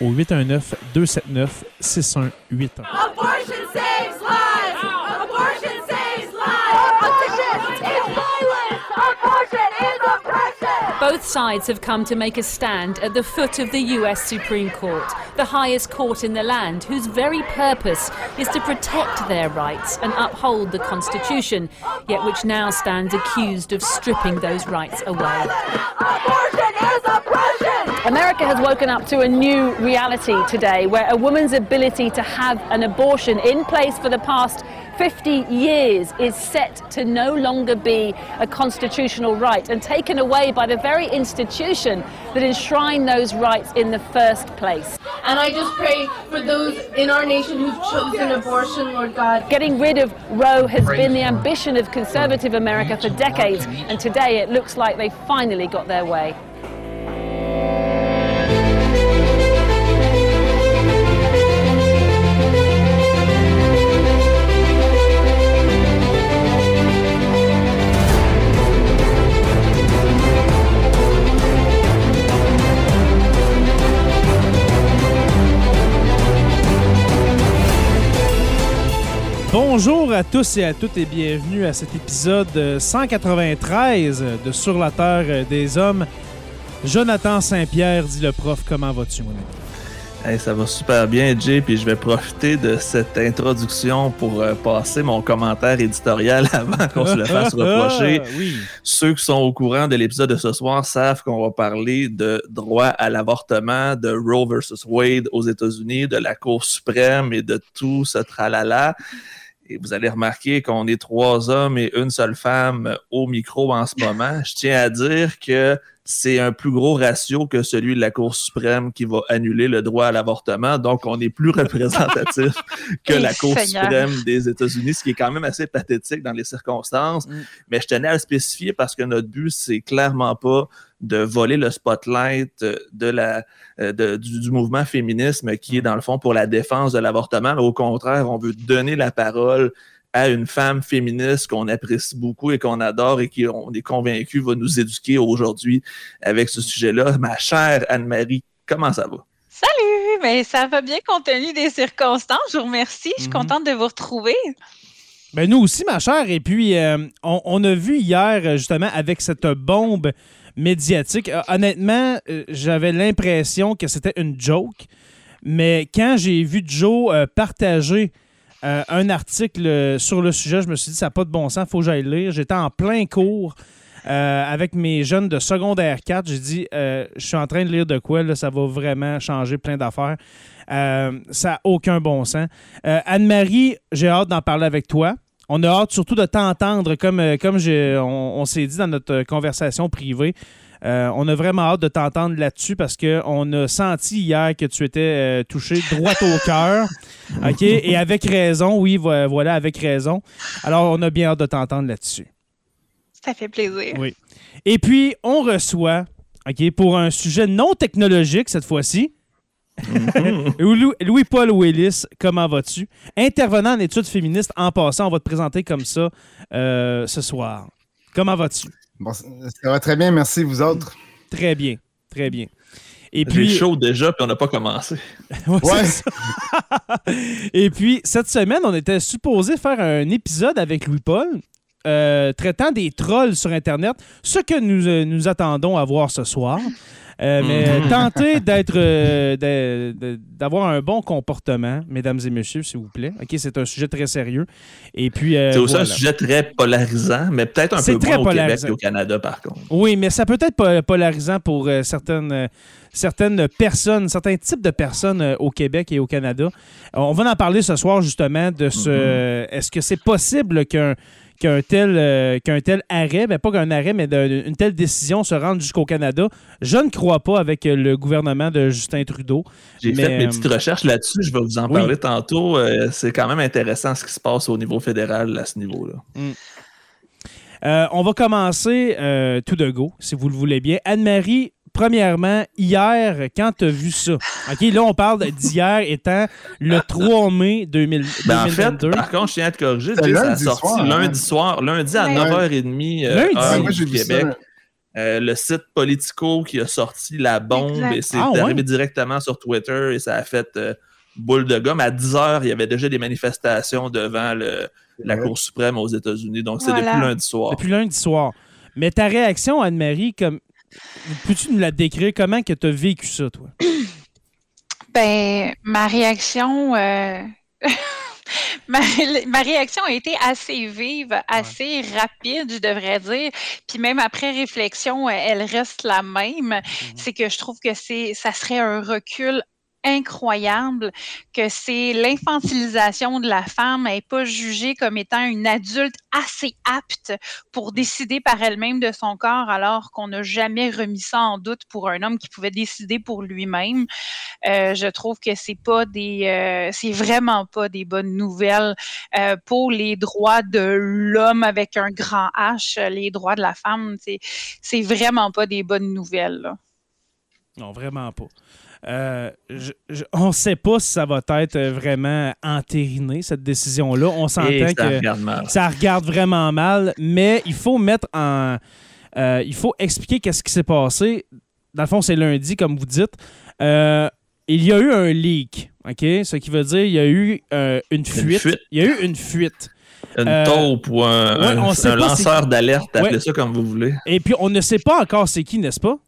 au 819 279 6181. Abortion saves lives! Abortion saves lives! Abortion is violence! Abortion is oppression! Both sides have come to make a stand at the foot of the US Supreme Court, the highest court in the land, whose very purpose is to protect their rights and uphold the Constitution, yet which now stands accused of stripping those rights away. Abortion is oppression! America has woken up to a new reality today where a woman's ability to have an abortion in place for the past 50 years is set to no longer be a constitutional right and taken away by the very institution that enshrined those rights in the first place. And I just pray for those in our nation who've chosen abortion, Lord God. Getting rid of Roe has been the ambition of conservative America for decades, and today it looks like they finally got their way. Bonjour à tous et à toutes et bienvenue à cet épisode euh, 193 de Sur la Terre des Hommes. Jonathan Saint-Pierre dit le prof, comment vas-tu mon ami? Hey, ça va super bien, Jay, puis je vais profiter de cette introduction pour euh, passer mon commentaire éditorial avant qu'on se le fasse reprocher. Ah, oui. Ceux qui sont au courant de l'épisode de ce soir savent qu'on va parler de droit à l'avortement, de Roe versus Wade aux États-Unis, de la Cour suprême et de tout ce tralala. Et vous allez remarquer qu'on est trois hommes et une seule femme au micro en ce moment. Je tiens à dire que c'est un plus gros ratio que celui de la Cour suprême qui va annuler le droit à l'avortement. Donc, on est plus représentatif que la Cour Seigneur. suprême des États-Unis, ce qui est quand même assez pathétique dans les circonstances. Mm. Mais je tenais à le spécifier parce que notre but, c'est clairement pas de voler le spotlight de la, euh, de- du, du mouvement féminisme qui est dans le fond pour la défense de l'avortement. Au contraire, on veut donner la parole à une femme féministe qu'on apprécie beaucoup et qu'on adore et qui, on est convaincu, va nous éduquer aujourd'hui avec ce sujet-là. Ma chère Anne-Marie, comment ça va? Salut, mais ça va bien compte tenu des circonstances. Je vous remercie. Je suis Mhm. contente de vous retrouver. Ben nous aussi, ma chère. Et puis, euh, on, on a vu hier, justement, avec cette bombe médiatique, euh, honnêtement, euh, j'avais l'impression que c'était une joke. Mais quand j'ai vu Joe euh, partager un article sur le sujet, je me suis dit, ça n'a pas de bon sens, il faut que j'aille le lire. J'étais en plein cours avec mes jeunes de secondaire 4. J'ai dit, je suis en train de lire de quoi, ça va vraiment changer plein d'affaires. Ça n'a aucun bon sens. Anne-Marie, j'ai hâte d'en parler avec toi. On a hâte surtout de t'entendre, comme, euh, comme j'ai- on, on s'est dit dans notre conversation privée. Euh, on a vraiment hâte de t'entendre là-dessus parce qu'on a senti hier que tu étais euh, touché droit au cœur. OK? Et avec raison, oui, vo- voilà, avec raison. Alors, on a bien hâte de t'entendre là-dessus. Ça fait plaisir. Oui. Et puis, on reçoit, OK, pour un sujet non technologique cette fois-ci, Louis-Paul Willis, comment vas-tu? Intervenant en études féministes, en passant, on va te présenter comme ça euh, ce soir. Comment vas-tu? Bon, ça va très bien, merci vous autres. Très bien, très bien. Et puis, chaud déjà, puis on n'a pas commencé. Ouais, Ouais. c'est ça. Et puis, cette semaine, on était supposé faire un épisode avec Louis-Paul euh, traitant des trolls sur Internet, ce que nous, euh, nous attendons à voir ce soir. Euh, mais Mhm. tentez d'être, euh, d'avoir un bon comportement, mesdames et messieurs, s'il vous plaît. OK, c'est un sujet très sérieux. Et puis, euh, C'est aussi voilà. un sujet très polarisant, mais peut-être un peu très moins au Québec polarisant. et au Canada, par contre. Oui, mais ça peut être po- polarisant pour certaines, certaines personnes, certains types de personnes au Québec et au Canada. On va en parler ce soir justement de ce. Mm-hmm. Est-ce que c'est possible qu'un qu'un tel, euh, qu'un tel arrêt, ben pas qu'un arrêt, mais une telle décision se rende jusqu'au Canada? Je ne crois pas avec euh, le gouvernement de Justin Trudeau. J'ai Mais, fait mes euh, petites recherches là-dessus, je vais vous en oui. parler tantôt. Euh, c'est quand même intéressant ce qui se passe au niveau fédéral à ce niveau-là. Euh, on va commencer tout de go, si vous le voulez bien. Anne-Marie, premièrement, hier, quand tu as vu ça? OK, là, on parle d'hier étant le 3 mai 2000 Ben, en fait, 2022. par contre, je tiens à te corriger. C'est ça a lundi sorti soir, hein? lundi soir, lundi à Ouais. 9h30 euh, Lundi. heure Ah, moi, j'ai du vu Québec. ça. Euh, le site Politico qui a sorti la bombe Exact. et c'est Ah, ouais? arrivé directement sur Twitter et ça a fait euh, boule de gomme. À 10h, il y avait déjà des manifestations devant le- la. Cour suprême aux États-Unis. Donc, c'est Voilà. depuis lundi soir. Depuis lundi soir. Mais ta réaction, Anne-Marie, comme. Peux-tu nous la décrire? Comment que tu as vécu ça, toi? Ben, ma réaction, euh, ma, ma réaction a été assez vive, assez rapide, je devrais dire. Puis même après réflexion, euh, elle reste la même. C'est que je trouve que c'est, ça serait un recul incroyable que c'est l'infantilisation de la femme n'est pas jugée comme étant une adulte assez apte pour décider par elle-même de son corps alors qu'on n'a jamais remis ça en doute pour un homme qui pouvait décider pour lui-même. Euh, je trouve que c'est pas des, euh, c'est vraiment pas des bonnes nouvelles euh, pour les droits de l'homme avec un grand H, les droits de la femme. C'est, c'est vraiment pas des bonnes nouvelles. Non, vraiment pas. Euh, je- je- on ne sait pas si ça va être vraiment entériné, cette décision-là. On s'entend que regarde ça regarde vraiment mal, mais il faut mettre en. euh, il faut expliquer qu'est-ce qui s'est passé. Dans le fond, c'est lundi, comme vous dites. Euh, il y a eu un leak, OK? Ce qui veut dire il y a eu une, fuite. fuite. Il y a eu une fuite. Une Euh, taupe ou un, ouais, un- lanceur d'alerte, appelez Ouais. ça comme vous voulez. Et puis, on ne sait pas encore c'est qui, n'est-ce pas?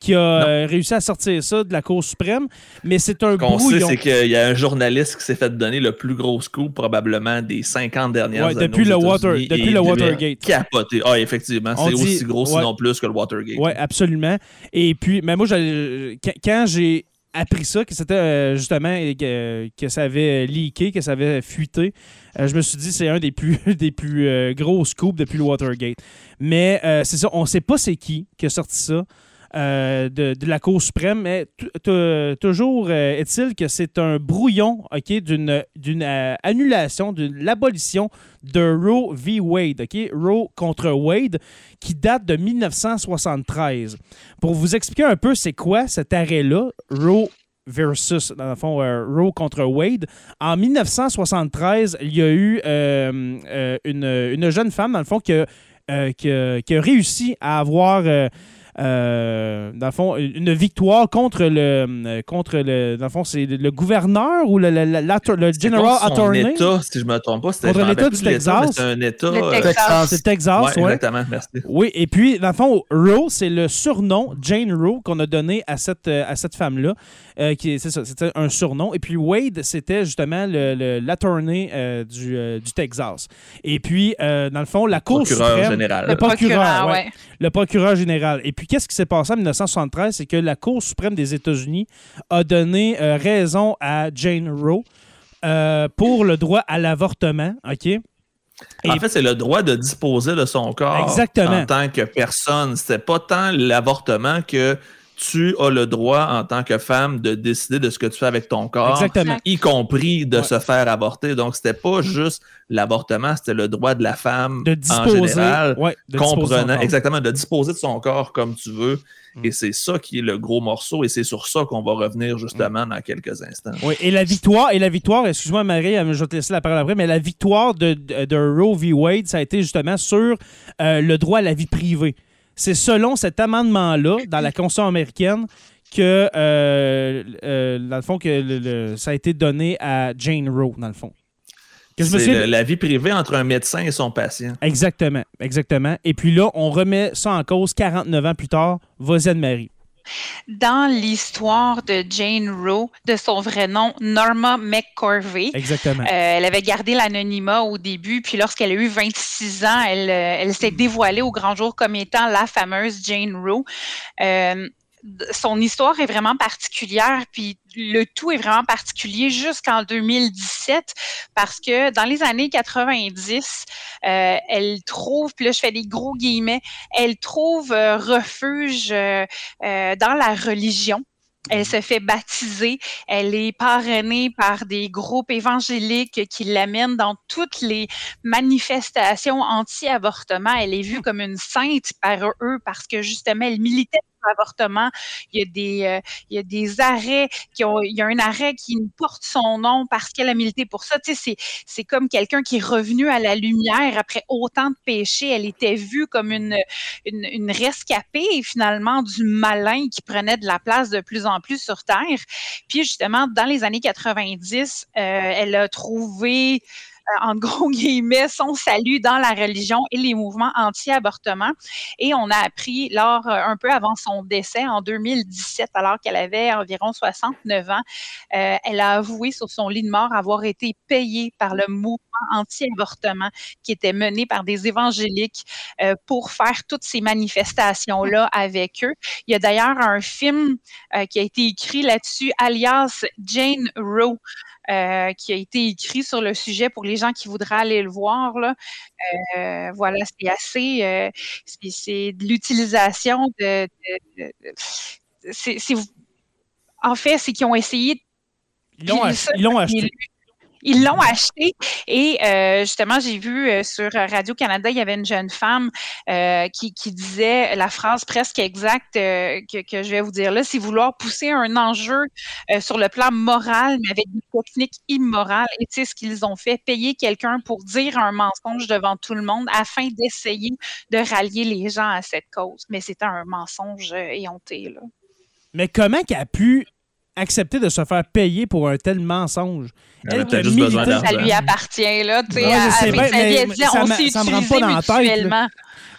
Qui a euh, réussi à sortir ça de la Cour suprême, mais c'est un Ce qu'on sait, c'est qu'il y a un journaliste qui s'est fait donner le plus gros scoop probablement des 50 dernières Ouais, années. depuis le Water- depuis le Watergate. Capoter. Ah, effectivement. C'est aussi gros, ouais. sinon plus que le Watergate. Oui, absolument. Et puis, mais moi, quand- j'ai appris ça, que c'était euh, justement euh, que, ça avait leaké, que ça avait fuité, euh, je me suis dit c'est un des plus, des plus gros scoops depuis le Watergate. Mais c'est ça, on ne sait pas c'est qui qui a sorti ça. Euh, de, la Cour suprême, mais toujours euh, est-il que c'est un brouillon d'une euh, annulation, de l'abolition de Roe v. Wade, Roe contre Wade, qui date de 1973. Pour vous expliquer un peu c'est quoi cet arrêt-là, Roe versus, dans le fond, Roe contre Wade, en 1973, il y a eu une, une jeune femme, dans le fond, qui a réussi à avoir... euh, euh, dans le fond, une victoire contre le, euh, contre le, dans le fond, c'est le gouverneur ou le, le, le- l'atter- le C'est general attorney? État, si je me trompe pas. C'était Contre l'État du mais Texas. C'est un État. Le euh, Texas. Texas. C'est ouais. exactement. Merci. Oui, et puis, dans le fond, Roe, c'est le surnom, Jane Roe, qu'on a donné à cette, euh, à cette femme-là. euh, c'est ça, c'était un surnom. Et puis, Wade, c'était justement le- le- l'attorney euh, du, euh, du Texas. Et puis, euh, dans le fond, la Cour Procureur suprême... général. Le procureur, Procureur, ouais. ouais. Le procureur général. Et puis, qu'est-ce qui s'est passé en 1973? C'est que la Cour suprême des États-Unis a donné euh, raison à Jane Roe euh, pour le droit à l'avortement. OK? Et- En fait, c'est le droit de disposer de son corps Exactement. en tant que personne. C'était pas tant l'avortement que tu as le droit en tant que femme de décider de ce que tu fais avec ton corps, Exactement. y compris de Ouais. se faire avorter. Donc, c'était pas juste l'avortement, c'était le droit de la femme De en disposer. général, ouais, de disposer de son comprenant exactement de disposer de son corps comme tu veux. Mm. Et c'est ça qui est le gros morceau, et c'est sur ça qu'on va revenir justement dans quelques instants. Oui, et la victoire, et la victoire, excuse-moi Marie, euh, je vais te laisser la parole après, mais la victoire de, de, de Roe v. Wade, ça a été justement sur euh, le droit à la vie privée. C'est selon cet amendement-là, dans la Constitution américaine, que, euh, euh, dans le fond, que le- le- ça a été donné à Jane Roe, dans le fond. C'est la vie privée entre un médecin et son patient. Exactement, exactement. Et puis là, on remet ça en cause 49 ans plus tard. Vas-y, Anne-Marie. Dans l'histoire de Jane Roe, de son vrai nom, Norma McCorvey, Exactement. Euh, elle avait gardé l'anonymat au début, puis lorsqu'elle a eu 26 ans, elle, euh, elle s'est dévoilée au grand jour comme étant la fameuse Jane Roe. Euh, son histoire est vraiment particulière, puis le tout est vraiment particulier jusqu'en 2017, parce que dans les années 90, euh, elle trouve, puis là je fais des gros guillemets, elle trouve euh, refuge euh, dans la religion. Elle se fait baptiser. Elle est parrainée par des groupes évangéliques qui l'amènent dans toutes les manifestations anti-avortement. Elle est vue comme une sainte par eux parce que justement, elle militait pour l'avortement. Il y a des, euh, il y a des arrêts qui ont, il y a un arrêt qui porte son nom parce qu'elle a milité pour ça. Tu sais, c'est, comme quelqu'un qui est revenu à la lumière après autant de péchés. Elle était vue comme une, une, rescapée finalement du malin qui prenait de la place de plus en plus sur Terre. Puis justement, dans les années 90, euh, elle a trouvé en gros guillemets, son salut dans la religion et les mouvements anti-avortement. Et on a appris, lors, euh, un peu avant son décès, en 2017, alors qu'elle avait environ 69 ans, euh, elle a avoué sur son lit de mort avoir été payée par le mouvement anti-avortement qui était mené par des évangéliques euh, pour faire toutes ces manifestations-là avec eux. Il y a d'ailleurs un film euh, qui a été écrit là-dessus, alias Jane Roe, euh, qui a été écrit sur le sujet pour les gens qui voudraient aller le voir. Là. Euh, voilà, c'est assez. euh, c'est- de l'utilisation de. de- de- c'est- en fait, c'est qu'ils ont essayé Ils l'ont acheté. Ils l'ont acheté et euh, justement, j'ai vu euh, sur Radio-Canada, il y avait une jeune femme euh, qui, disait la phrase presque exacte que, je vais vous dire là, c'est vouloir pousser un enjeu sur le plan moral, mais avec des techniques immorales. Et sais ce qu'ils ont fait, payer quelqu'un pour dire un mensonge devant tout le monde afin d'essayer de rallier les gens à cette cause. Mais c'était un mensonge éhonté. Là. Mais comment qu'elle a pu accepter de se faire payer pour un tel mensonge? Elle peut-être juste besoin Ça lui appartient, là. Tu sais, Ouais, je elle- sais avec bien, sa vie, mais elle ça on ça me rentre pas dans la tête, là. mutuellement.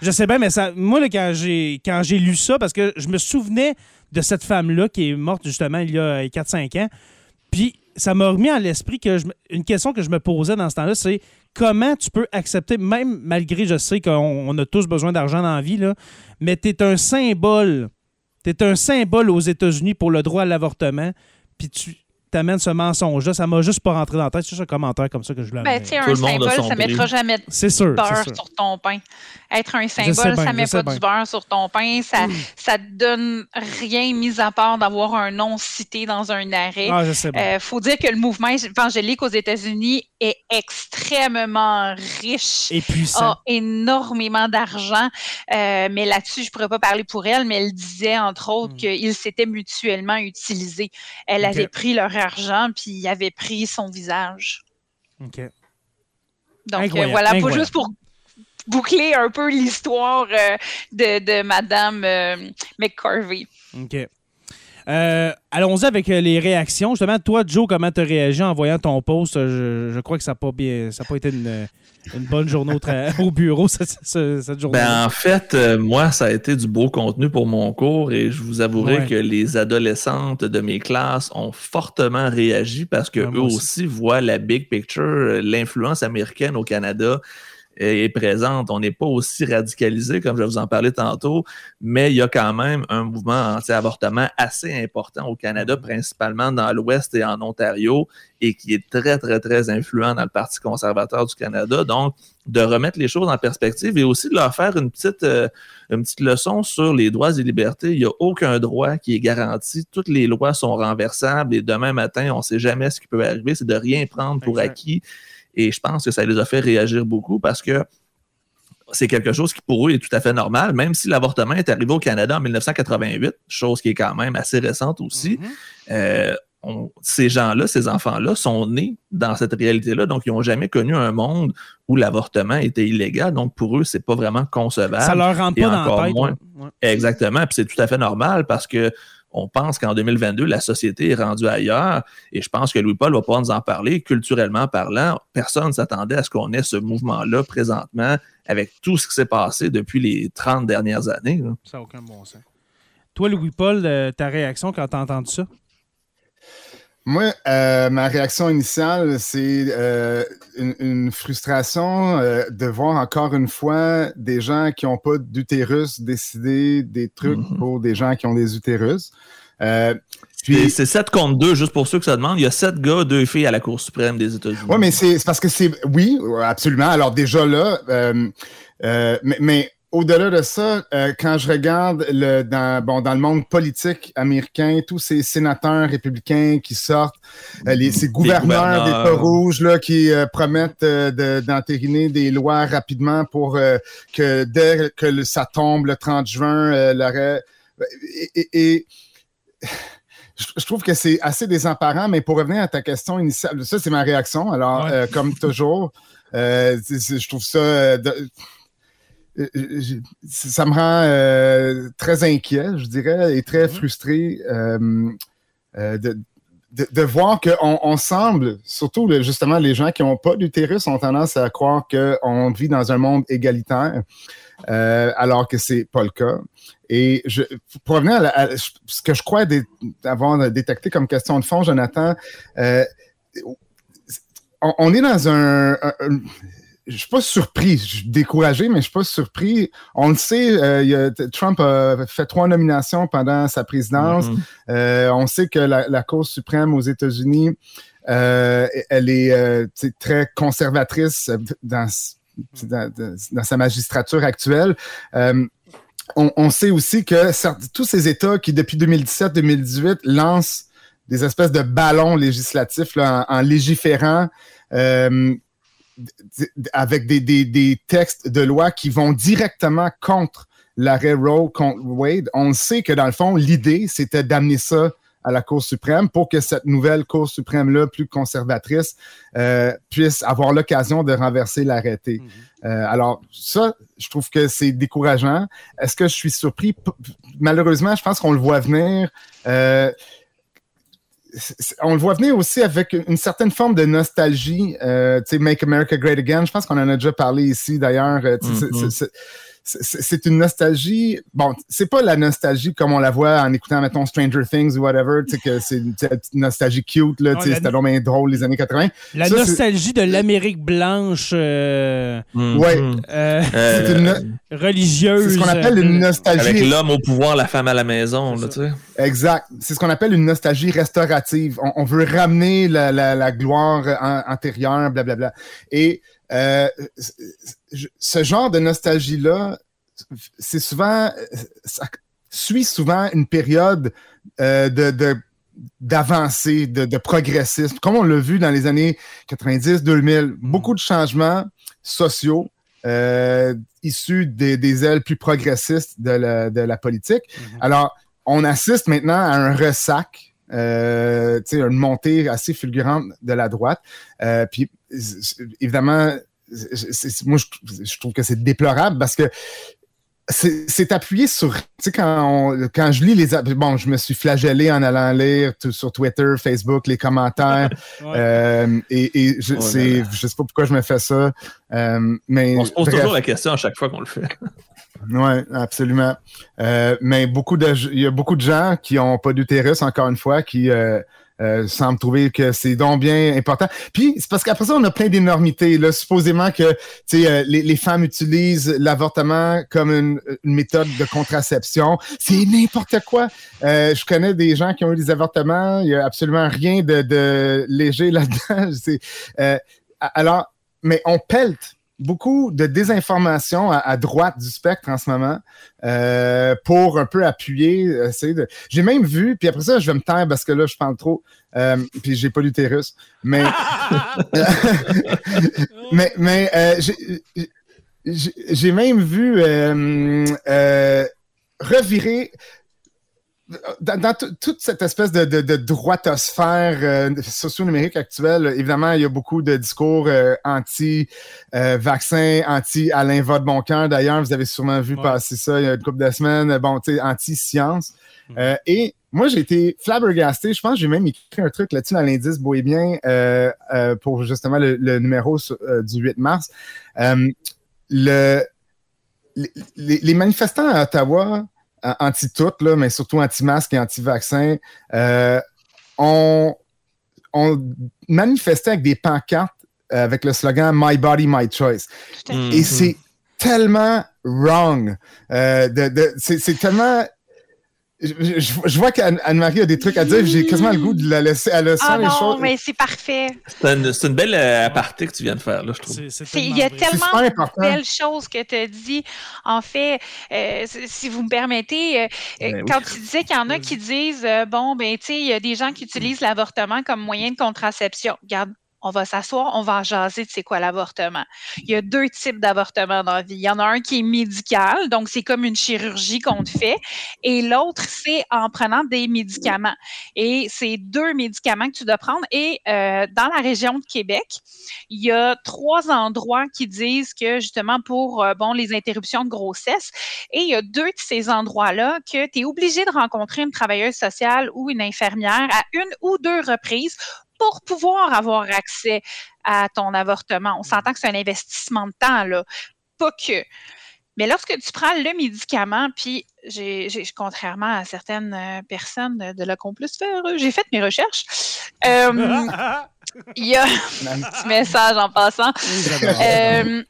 Je sais bien, mais ça, moi, là, quand j'ai quand j'ai lu ça, parce que je me souvenais de cette femme-là qui est morte justement il y a 4-5 ans, puis ça m'a remis à l'esprit que je une question que je me posais dans ce temps-là, c'est comment tu peux accepter, même malgré je sais qu'on on a tous besoin d'argent dans la vie, là, mais tu es un symbole. Tu es un symbole aux États-Unis pour le droit à l'avortement, puis tu t'amènes ce mensonge-là. Ça m'a juste pas rentré dans la tête. C'est juste un commentaire comme ça que je voulais Ben, Tout un symbole, ça prix. mettra jamais de sûr, beurre sur ton pain. Être un symbole, ça je met pas bien. du beurre sur ton pain. Ça, ça te donne rien mis à part d'avoir un nom cité dans un arrêt. Ah, je sais bien. Euh, faut dire que le mouvement évangélique aux États-Unis est extrêmement riche. Et puissant. a énormément d'argent, Euh, mais là-dessus, je pourrais pas parler pour elle, mais elle disait entre autres Mm. qu'ils s'étaient mutuellement utilisés. Elle avait pris leur argent, puis il avait pris son visage. OK. Donc euh, voilà, pour, juste pour boucler un peu l'histoire euh, de, de Madame McCarvey. OK. Euh, Allons-y avec euh, les réactions. Justement, toi, Joe, comment tu as réagi en voyant ton post? Euh, Je, je crois que ça n'a pas, bien- ça a pas été une, une bonne journée au, bureau cette, journée. Ben, en fait, euh, moi, ça a été du beau contenu pour mon cours et je vous avouerai Ouais. que les adolescentes de mes classes ont fortement réagi parce que Ouais, eux moi aussi. aussi voient la big picture, l'influence américaine au Canada est, présente. On n'est pas aussi radicalisé, comme je vous en parlais tantôt, mais il y a quand même un mouvement anti-avortement assez important au Canada, principalement dans l'Ouest et en Ontario, et qui est très, très, très influent dans le Parti conservateur du Canada. Donc, de remettre les choses en perspective et aussi de leur faire une petite, euh, une petite leçon sur les droits et libertés. Il n'y a aucun droit qui est garanti. Toutes les lois sont renversables et demain matin, on ne sait jamais ce qui peut arriver. C'est de rien prendre pour acquis. Et je pense que ça les a fait réagir beaucoup parce que c'est quelque chose qui pour eux est tout à fait normal, même si l'avortement est arrivé au Canada en 1988, chose qui est quand même assez récente aussi. Mhm. Euh, on- ces gens-là, ces enfants-là, sont nés dans cette réalité-là, donc ils n'ont jamais connu un monde où l'avortement était illégal. Donc pour eux, c'est pas vraiment concevable. Ça leur rentre et pas dans encore la tête. moins. Ouais. Exactement, puis c'est tout à fait normal parce que on pense qu'en 2022, la société est rendue ailleurs et je pense que Louis-Paul va pouvoir nous en parler. Culturellement parlant, personne ne s'attendait à ce qu'on ait ce mouvement-là présentement avec tout ce qui s'est passé depuis les 30 dernières années. Ça n'a aucun bon sens. Toi, Louis-Paul, euh, ta réaction quand tu as entendu ça? Moi, euh, ma réaction initiale, c'est euh, une, une frustration euh, de voir encore une fois des gens qui n'ont pas d'utérus décider des trucs Mhm. pour des gens qui ont des utérus. Puis c'est 7 contre 2, juste pour ceux que ça demande. Il y a 7 gars, 2 filles à la Cour suprême des États-Unis. ouais, mais c'est parce que c'est. Oui, absolument. Alors, déjà là, mais, mais au-delà de ça, euh, quand je regarde le, dans, bon, dans le monde politique américain, tous ces sénateurs républicains qui sortent, euh, les, ces gouverneurs des pas rouges là, qui euh, promettent euh, de- d'entériner des lois rapidement pour euh, que dès que le- ça tombe le 30 juin, euh, l'arrêt. Et, et- et- je trouve que c'est assez désemparant, mais pour revenir à ta question initiale, ça c'est ma réaction. Alors, Ouais. euh, comme toujours, euh, je trouve ça. de- ça me rend euh, très inquiet, je dirais, et très frustré euh, euh, de, de, de voir qu'on on semble, surtout le- justement les gens qui n'ont pas d'utérus ont tendance à croire qu'on vit dans un monde égalitaire, euh, alors que c'est pas le cas. Et je, pour revenir à, la- à ce que je crois dé- avoir détecté comme question de fond, Jonathan, euh, on, on est dans un, un- un- je suis pas surpris, je suis découragé, mais je suis pas surpris. On le sait, euh, il y a- Trump a fait trois nominations pendant sa présidence. Mhm. Euh, on sait que la, la Cour suprême aux États-Unis, euh, elle est très conservatrice dans, dans, dans sa magistrature actuelle. On, on sait aussi que certes, tous ces États qui, depuis 2017-2018, lancent des espèces de ballons législatifs là, en, en légiférant avec des, des- des textes de loi qui vont directement contre l'arrêt Roe contre Wade. On sait que dans le fond, l'idée, c'était d'amener ça à la Cour suprême pour que cette nouvelle Cour suprême-là, plus conservatrice, euh, puisse avoir l'occasion de renverser l'arrêté. Euh, alors, ça, je trouve que c'est décourageant. Est-ce que je suis surpris? P- Malheureusement, je pense qu'on le voit venir. Euh, on le voit venir aussi avec une certaine forme de nostalgie. Euh, tu sais, Make America Great Again. Je pense qu'on en a déjà parlé ici d'ailleurs. Euh, sais, c'est- une nostalgie. Bon, c'est pas la nostalgie comme on la voit en écoutant, mettons, Stranger Things ou whatever. Tu sais, que c'est une petite nostalgie cute, là. Tu sais, la- C'était drôle les années 80. La Ça, nostalgie de l'Amérique blanche euh, Mhm. Ouais. euh, Euh, C'est une- religieuse. C'est ce qu'on appelle euh, une nostalgie. avec l'homme au pouvoir, la femme à la maison, là, tu sais. Exact. C'est ce qu'on appelle une nostalgie restaurative. On, on veut ramener la, la- la gloire an- antérieure, blablabla. Et euh, ce genre de nostalgie-là, c'est souvent, ça suit souvent une période euh, de, de d'avancée, de, de progressisme, comme on l'a vu dans les années 90-2000. Beaucoup de changements sociaux euh, issus des, des ailes plus progressistes de la, de la politique. Alors, on assiste maintenant à un ressac, euh, une montée assez fulgurante de la droite. Euh, puis, évidemment, moi, je trouve que c'est déplorable parce que c'est appuyé sur, tu sais, quand, on- quand je lis les, bon, je me suis flagellé en allant lire tout, sur Twitter, Facebook, les commentaires, Ouais. euh, et, et je, là. je sais pas pourquoi je me fais ça, euh, mais On se pose bref. toujours la question à chaque fois qu'on le fait. Oui, absolument. Euh, mais beaucoup de, il y a beaucoup de gens qui n'ont pas d'utérus, encore une fois, qui, euh, semblent trouver que c'est donc bien important. Puis, c'est parce qu'après ça, on a plein d'énormités. Là, supposément que euh, les, les femmes utilisent l'avortement comme une, méthode de contraception. C'est n'importe quoi. Euh, je connais des gens qui ont eu des avortements. Il n'y a absolument rien de, de léger là-dedans. Euh, alors, mais on pelte beaucoup de désinformation à, à droite du spectre en ce moment euh, pour un peu appuyer. essayer de... J'ai même vu, puis après ça, je vais me taire parce que là, je parle trop, euh, puis j'ai pas l'utérus, mais mais, mais euh, j'ai- même vu euh, euh, revirer dans, dans tout- toute cette espèce de, de, de droitosphère euh, socio-numérique actuelle, évidemment, il y a beaucoup de discours euh, anti-vaccins, anti-Alain Boncoeur. D'ailleurs, vous avez sûrement vu Ouais. passer ça il y a une couple de semaines. Bon, tu sais, anti-science. Mm. Euh, et moi, j'ai été flabbergasté. Je pense que j'ai même écrit un truc là-dessus dans l'indice Bohémien euh, euh, pour justement le, le numéro sur- euh, du 8 mars. Euh, le, les, manifestants à Ottawa, euh, anti-tout, là, mais surtout anti-masque et anti-vaccin, euh, ont, ont manifesté avec des pancartes euh, avec le slogan My Body, My Choice. Et c'est tellement wrong. Euh, de, de- c'est, c'est tellement. Je, je- je vois qu'Anne-Marie a des trucs à dire, j'ai quasiment le goût de la laisser. Elle a ça, Ah les non, choses. mais c'est parfait. C'est une, belle euh, aparté que tu viens de faire, là, je trouve. Il y a tellement important. belles choses que tu as dit. En fait, euh, si- vous me permettez, euh, Ben euh, oui. quand tu disais qu'il y en a qui disent, euh, bon, ben, tu sais, il y a des gens qui utilisent l'avortement comme moyen de contraception. Regarde, on va s'asseoir, on va jaser de c'est quoi l'avortement. Il y a deux types d'avortement dans la vie. Il y en a un qui est médical, donc c'est comme une chirurgie qu'on te fait, et l'autre, c'est en prenant des médicaments. Et c'est deux médicaments que tu dois prendre. Et euh, dans la région de Québec, il y a trois endroits qui disent que justement pour euh, bon les interruptions de grossesse, et il y a deux de ces endroits-là que tu es obligé de rencontrer une travailleuse sociale ou une infirmière à une ou deux reprises pour pouvoir avoir accès à ton avortement. On s'entend que c'est un investissement de temps, là. Pas que. Mais lorsque tu prends le médicament, puis j'ai, contrairement à certaines euh, personnes de, de la faire, j'ai fait mes recherches. Euh, Il y a un petit message en passant. Euh,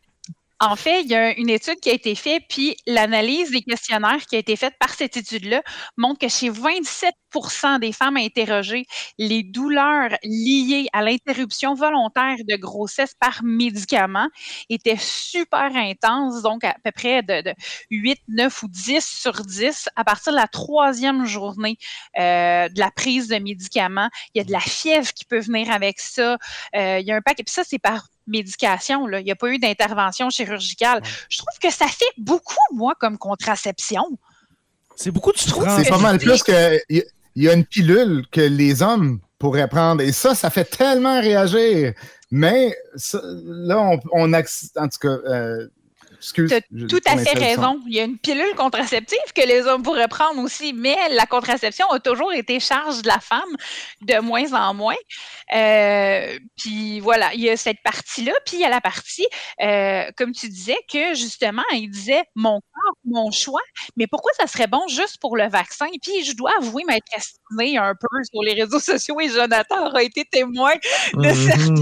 en fait, il y a une étude qui a été faite, puis l'analyse des questionnaires qui a été faite par cette étude-là montre que chez 27% des femmes interrogées, les douleurs liées à l'interruption volontaire de grossesse par médicament étaient super intenses, donc à peu près de, de 8, 9 ou 10 sur 10 à partir de la troisième journée euh, de la prise de médicaments. Il y a de la fièvre qui peut venir avec ça. Euh, il y a un paquet. Puis ça, c'est par médication. Là. Il n'y a pas eu d'intervention chirurgicale. Je trouve que ça fait beaucoup, moi, comme contraception. C'est beaucoup de souffrance. C'est pas mal plus que. Il y- a une pilule que les hommes pourraient prendre. Et ça, ça fait tellement réagir. Mais ça, là, on, on En tout cas, euh, excuse. T'as je- tout à fait raison. Il y a une pilule contraceptive que les hommes pourraient prendre aussi, mais la contraception a toujours été charge de la femme de moins en moins. Euh, puis voilà, il y a cette partie-là, puis il y a la partie, euh, comme tu disais, que justement, il disait mon corps, mon choix, mais pourquoi ça serait bon juste pour le vaccin? Puis je dois avouer m'être questionné un peu sur les réseaux sociaux et Jonathan aura été témoin de Mhm.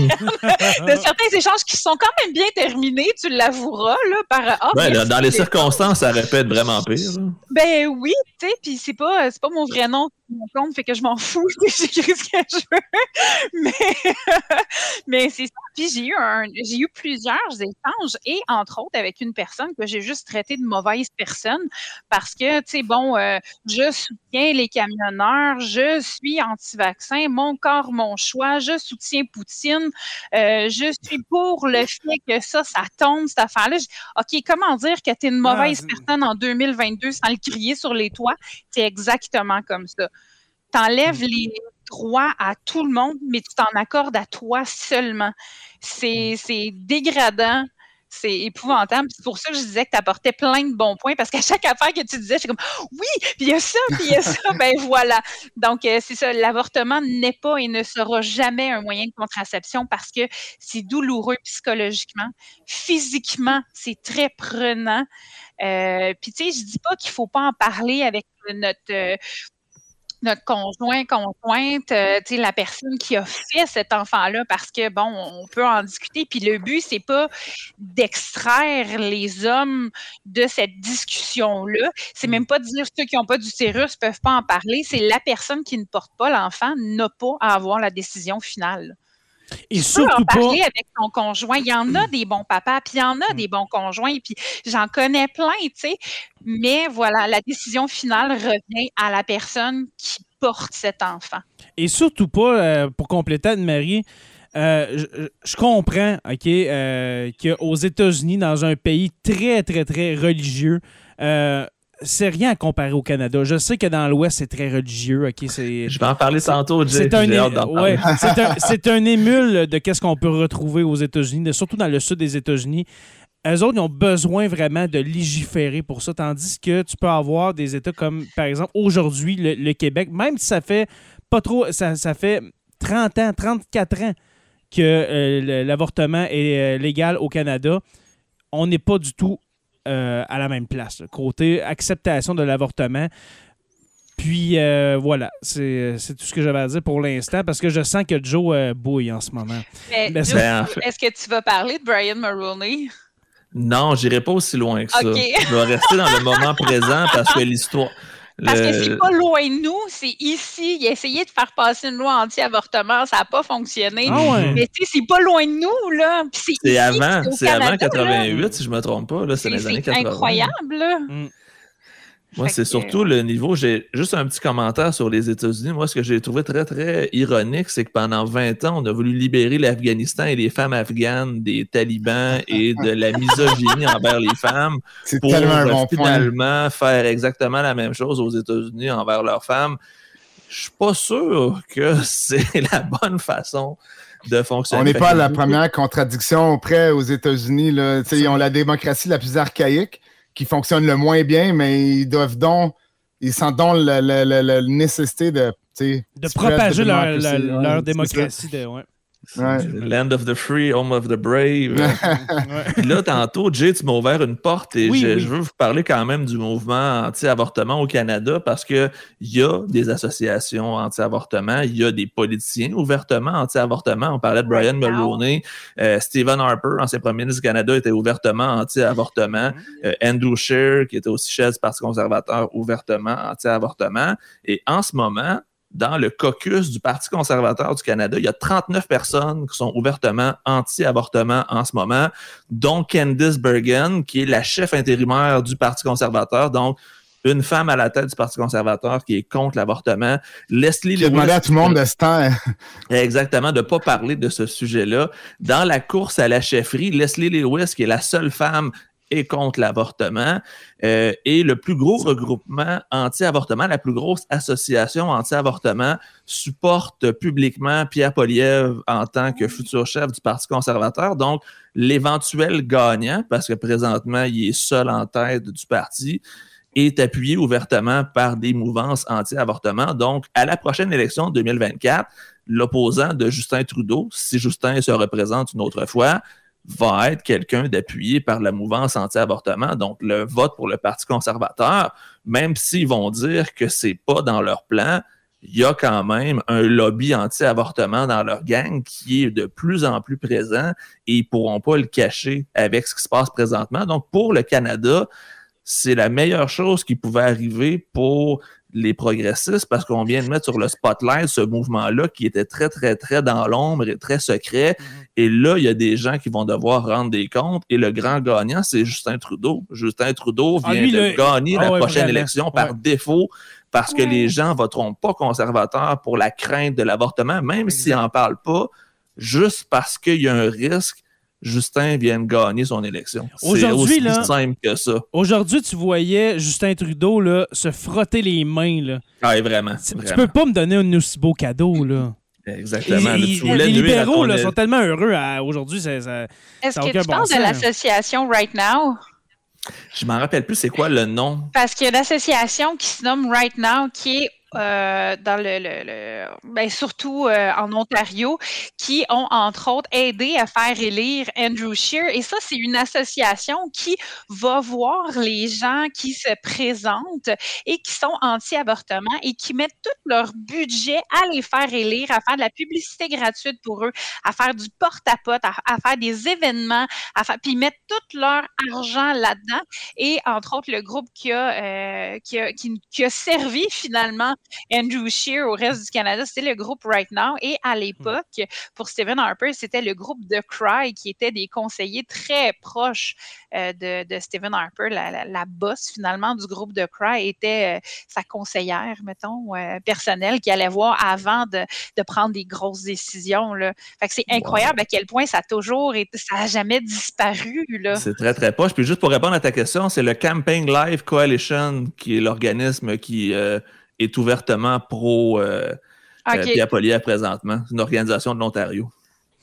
certains, de certains échanges qui sont quand même bien terminés, tu l'avoueras, là, par ah, Ouais, dans, les circonstances, ça être vraiment pire. ben oui, tu sais, puis c'est pas, c'est pas mon vrai nom mon compte, fait que je m'en fous, j'écris ce que je veux. Mais, mais c'est ça. Puis j'ai eu un, j'ai eu plusieurs échanges et entre autres avec une personne que j'ai juste traité de mauvaise personne parce que, tu sais, bon, euh, je soutiens les camionneurs, je suis anti-vaccin, mon corps, mon choix, je soutiens Poutine, euh, je suis pour le fait que ça, ça tombe, cette affaire-là. OK, comment dire que tu es une mauvaise personne en 2022 sans le crier sur les toits? C'est exactement comme ça. T'enlèves les droits à tout le monde, mais tu t'en accordes à toi seulement. C'est c'est dégradant. C'est épouvantable. C'est pour ça que je disais que tu apportais plein de bons points, parce qu'à chaque affaire que tu disais, j'étais comme oui, puis il y a ça, puis il y a ça, ben voilà. Donc, euh, c'est ça, l'avortement n'est pas et ne sera jamais un moyen de contraception parce que c'est douloureux psychologiquement. Physiquement, c'est très prenant. Euh, puis, tu sais, je dis pas qu'il faut pas en parler avec notre, euh, notre conjoint, conjointe, euh, la personne qui a fait cet enfant-là, parce que, bon, on peut en discuter. Puis le but, c'est pas d'extraire les hommes de cette discussion-là. C'est même pas de dire ceux qui n'ont pas d'utérus peuvent pas en parler. C'est la personne qui ne porte pas l'enfant n'a pas à avoir la décision finale. Et surtout pas. parler avec ton conjoint. Il y en a des bons papas, puis il y en a des bons conjoints, puis j'en connais plein, tu sais. Mais voilà, la décision finale revient à la personne qui porte cet enfant. Et surtout pas, euh, pour compléter Anne-Marie, euh, je, je comprends, OK, euh, qu'aux États-Unis, dans un pays très, très, très religieux, euh, c'est rien à comparer au Canada. Je sais que dans l'Ouest, c'est très religieux, OK, c'est... Je vais en parler tantôt. C'est un, ouais, c'est un, émule de qu'est-ce qu'on peut retrouver aux États-Unis, surtout dans le sud des États-Unis. Eux autres, ils ont besoin vraiment de légiférer pour ça, tandis que tu peux avoir des États comme, par exemple, aujourd'hui, le, le Québec, même si ça fait pas trop, ça, ça fait 30 ans, 34 ans que euh, l'avortement est euh, légal au Canada, on n'est pas du tout euh, à la même place. là. Côté acceptation de l'avortement. Puis euh, voilà, c'est c'est tout ce que j'avais à dire pour l'instant parce que je sens que Joe euh, bouille en ce moment. Mais Ben, est-ce que tu vas parler de Brian Mulroney? Non, j'irai pas aussi loin que ça. Ok. Je vais rester dans le moment présent parce que l'histoire. Parce le- que c'est pas loin de nous, c'est ici. Il a essayé de faire passer une loi anti-avortement, ça n'a pas fonctionné. Ah ouais. Mais tu sais, c'est pas loin de nous, là. C'est avant, c'est avant Canada, là. 88, si je me trompe pas. là, C'est les années c'est 80. incroyable, là. Moi, c'est que- surtout le niveau. J'ai juste un petit commentaire sur les États-Unis. Moi, ce que j'ai trouvé très, très ironique, c'est que pendant 20 ans, on a voulu libérer l'Afghanistan et les femmes afghanes des talibans et de la misogynie envers les femmes C'est pour bon point. finalement faire exactement la même chose aux États-Unis envers leurs femmes. Je suis pas sûr que c'est la bonne façon de fonctionner. On n'est pas à la première contradiction près aux États-Unis. Ils ont la démocratie la plus archaïque qui fonctionne le moins bien, mais ils doivent donc, ils sentent donc la, la- la- la nécessité de, De propager leur, leur- démocratie. De, ouais. Ouais. Land of the free, home of the brave. Puis là, tantôt, Jay, tu m'as ouvert une porte et Oui, je, oui. je veux vous parler quand même du mouvement anti-avortement au Canada parce qu'il y a des associations anti-avortement, il y a des politiciens ouvertement anti-avortement. On parlait de Brian. Mulroney, euh, Stephen Harper, ancien premier ministre du Canada, était ouvertement anti-avortement. Euh, Andrew Scheer, qui était aussi chef du Parti conservateur, ouvertement anti-avortement. Et en ce moment, dans le caucus du Parti conservateur du Canada, il y a 39 personnes qui sont ouvertement anti-avortement en ce moment, dont Candice Bergen, qui est la chef intérimaire du Parti conservateur, donc une femme à la tête du Parti conservateur qui est contre l'avortement. Leslie J'ai demandé Lewis- à tout le monde de ce temps. Exactement, de ne pas parler de ce sujet-là. Dans la course à la chefferie, Leslie Lewis, qui est la seule femme, est contre l'avortement. Euh, et le plus gros regroupement anti-avortement, la plus grosse association anti-avortement, supporte publiquement Pierre Poliev en tant que futur chef du Parti conservateur. Donc, l'éventuel gagnant, parce que présentement, il est seul en tête du parti, est appuyé ouvertement par des mouvances anti-avortement. Donc, à la prochaine élection de 2024, l'opposant de Justin Trudeau, si Justin se représente une autre fois, va être quelqu'un d'appuyé par la mouvance anti-avortement, donc le vote pour le Parti conservateur, même s'ils vont dire que c'est pas dans leur plan, il y a quand même un lobby anti-avortement dans leur gang qui est de plus en plus présent et ils pourront pas le cacher avec ce qui se passe présentement. Donc, pour le Canada, c'est la meilleure chose qui pouvait arriver pour les progressistes parce qu'on vient de mettre sur le spotlight ce mouvement-là qui était très, très, très dans l'ombre et très secret. Et là, il y a des gens qui vont devoir rendre des comptes. Et le grand gagnant, c'est Justin Trudeau. Justin Trudeau Ah, vient lui, de le- gagner Ah la ouais, prochaine vraiment. élection par Ouais. défaut parce que les gens voteront pas conservateurs pour la crainte de l'avortement, même s'ils n'en parlent pas, juste parce qu'il y a un risque. Justin vient de gagner son élection. C'est Aujourd'hui, aussi là- simple que ça. Aujourd'hui, tu voyais Justin Trudeau là, se frotter les mains. Là. Ah, vraiment. Tu peux pas me donner un aussi beau cadeau. Là. Exactement. Il- il- les libéraux ton là, é- sont tellement heureux à- aujourd'hui. ça- ça- Est-ce Ça a que tu bon de l'association Right Now? Je m'en rappelle plus c'est quoi le nom. Parce qu'il y a l'association qui se nomme Right Now, qui est euh, dans le, ben, surtout euh, en Ontario, qui ont entre autres aidé à faire élire Andrew Scheer. Et ça, c'est une association qui va voir les gens qui se présentent et qui sont anti-avortement et qui mettent tout leur budget à les faire élire, à faire de la publicité gratuite pour eux, à faire du porte-à-pote, à, faire des événements, puis ils mettent tout leur argent là-dedans. Et entre autres, le groupe qui a, euh, qui a, qui a servi finalement Andrew Scheer au reste du Canada, c'était le groupe Right Now. Et à l'époque, pour Stephen Harper, c'était le groupe The Cry qui était des conseillers très proches euh, de, de Stephen Harper. La, la, la boss finalement du groupe The Cry était euh, sa conseillère, mettons, euh, personnelle qui allait voir avant de, de prendre des grosses décisions. Là. Fait que c'est incroyable à quel point ça a toujours été, ça n'a jamais disparu. Là. C'est très, très proche. Puis juste pour répondre à ta question, c'est le Campaign Life Coalition qui est l'organisme qui est ouvertement pro euh, euh, Pierre Poilievre présentement. C'est une organisation de l'Ontario.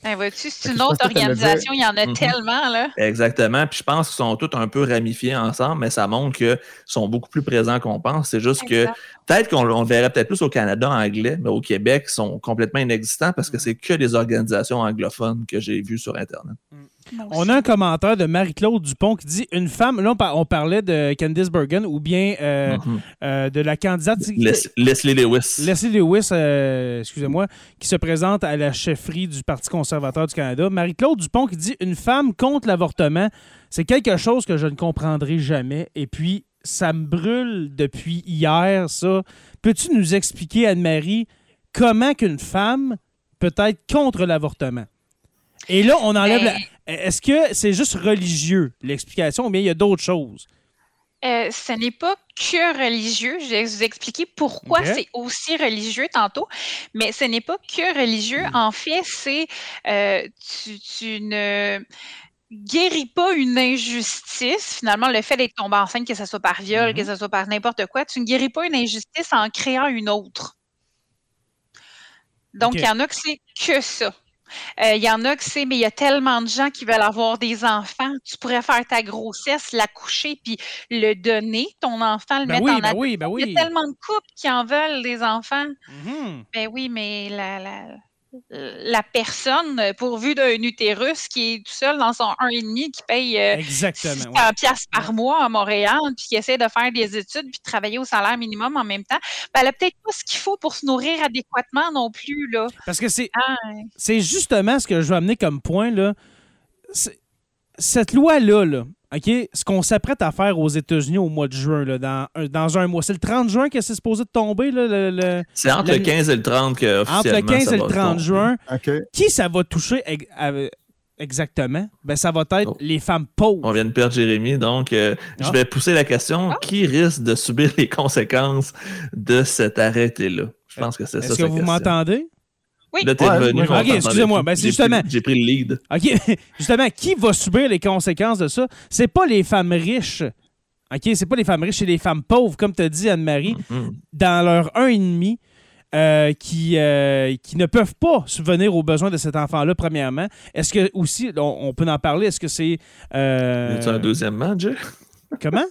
Ben, vois-tu, c'est une autre organisation, il y en a Mhm. tellement. Là. Exactement. Puis je pense qu'ils sont tous un peu ramifiés ensemble, mais ça montre qu'ils sont beaucoup plus présents qu'on pense. C'est juste que peut-être qu'on on le verrait peut-être plus au Canada anglais, mais au Québec, ils sont complètement inexistants parce Mm. que c'est que des organisations anglophones que j'ai vues sur Internet. Moi On a un commentaire de Marie-Claude Dupont qui dit Une femme, là on, par- on parlait de Candice Bergen ou bien euh, Mhm. euh, de la candidate Les- Leslie Lewis. Leslie Lewis, euh, excusez-moi, qui se présente à la chefferie du Parti conservateur du Canada. Marie-Claude Dupont qui dit Une femme contre l'avortement, c'est quelque chose que je ne comprendrai jamais. Et puis, ça me brûle depuis hier, ça. Peux-tu nous expliquer, Anne-Marie, comment qu'une femme peut être contre l'avortement? Et là, on enlève Ben- la... Est-ce que c'est juste religieux, l'explication, ou bien il y a d'autres choses? Euh, ce n'est pas que religieux. Je vais vous expliquer pourquoi c'est aussi religieux tantôt, mais ce n'est pas que religieux. En fait, c'est euh, tu, tu ne guéris pas une injustice. Finalement, le fait d'être tombé enceinte, que ce soit par viol, que ce soit par n'importe quoi, tu ne guéris pas une injustice en créant une autre. Donc, il y en a que c'est que ça. Euh, Il y en a que c'est, mais il y a tellement de gens qui veulent avoir des enfants. Tu pourrais faire ta grossesse, l'accoucher, puis le donner, ton enfant, le Ben mettre oui, en ben oui, ben oui. Il y a tellement de couples qui en veulent des enfants. Mhm. Ben oui, mais la, la, la personne, euh, pourvue d'un utérus qui est tout seul dans son 1,5, qui paye euh, Exactement. 600 ouais. piastres par mois à Montréal, puis qui essaie de faire des études, puis de travailler au salaire minimum en même temps, ben elle a peut-être pas ce qu'il faut pour se nourrir adéquatement non plus. Là. Parce que c'est Ah, c'est justement ce que je veux amener comme point. Là. Cette loi-là, là, OK, ce qu'on s'apprête à faire aux États-Unis au mois de juin, là, dans, un, dans un mois, c'est le 30 juin que c'est supposé de tomber, là, le- le- C'est entre le 15 et le 30 que entre le officiellement, 15 ça et le va 30 tomber. juin. Qui ça va toucher à- exactement? Ben, ça va être Oh. les femmes pauvres. On vient de perdre Jérémy, donc euh, Ah. je vais pousser la question qui risque de subir les conséquences de cet arrêté-là? Je pense que c'est ça. Est-ce que vous question. M'entendez? Là, t'es Ouais, ok, excusez-moi, ben, c'est J'ai justement- pris- J'ai pris le lead. OK. Justement, qui va subir les conséquences de ça? C'est pas les femmes riches. OK? C'est pas les femmes riches, c'est les femmes pauvres, comme tu dit, Anne-Marie, Mhm. dans leur 1,5 euh, qui, euh, qui ne peuvent pas subvenir aux besoins de cet enfant-là, premièrement. Est-ce que aussi, on, on peut en parler, est-ce que c'est. euh, un deuxième match? Jay? Comment?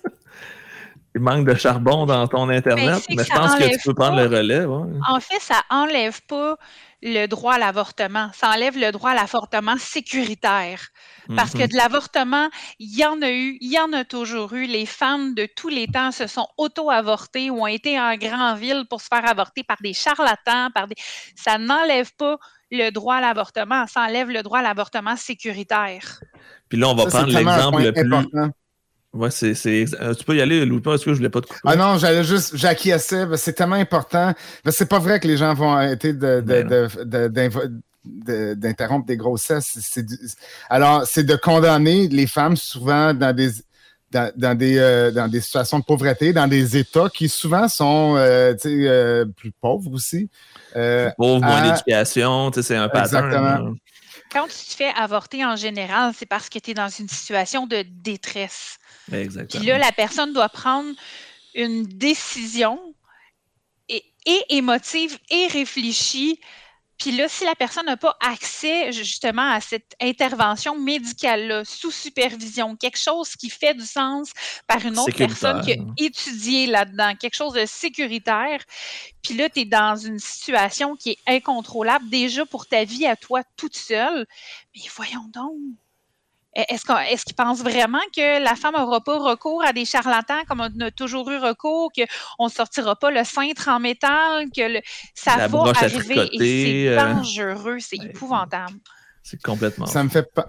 Il manque de charbon dans ton Internet, Ben, c'est mais que je pense que tu peux prendre pas. le relais. ouais. En fait, ça enlève pas le droit à l'avortement. Ça enlève le droit à l'avortement sécuritaire. Parce Mhm. que de l'avortement, il y en a eu, il y en a toujours eu. Les femmes de tous les temps se sont auto-avortées ou ont été en grand ville pour se faire avorter par des charlatans, par des. Ça n'enlève pas le droit à l'avortement, ça enlève le droit à l'avortement sécuritaire. Puis là, on va Ça, prendre l'exemple le plus. important. Ouais, c'est, c'est euh, tu peux y aller, Louis, parce que je voulais pas te couper. Ah non, j'allais juste, j'acquiesçais, c'est tellement important. C'est pas vrai que les gens vont arrêter de, de- Ben de- de- d'invo- de- d'interrompre des grossesses. C'est du- Alors, c'est de condamner les femmes souvent dans des, dans, dans des, euh, dans des situations de pauvreté, dans des États qui souvent sont euh, euh, plus pauvres aussi. Euh, Pauvre, moins à- d'éducation, c'est un pattern. Exactement. Quand tu te fais avorter en général, c'est parce que tu es dans une situation de détresse. Exactement. Puis là, la personne doit prendre une décision et, et émotive et réfléchie Puis là, si la personne n'a pas accès justement à cette intervention médicale-là, sous supervision, quelque chose qui fait du sens par une autre personne qui a étudié là-dedans, quelque chose de sécuritaire, puis là, tu es dans une situation qui est incontrôlable déjà pour ta vie à toi toute seule, mais voyons donc. E- Est-ce qu'on- est-ce qu'ils pensent vraiment que la femme n'aura pas recours à des charlatans comme on a toujours eu recours, qu'on ne sortira pas le cintre en métal, que le- ça La va arriver et c'est euh, dangereux, c'est épouvantable. C'est complètement. Ça me fait pas.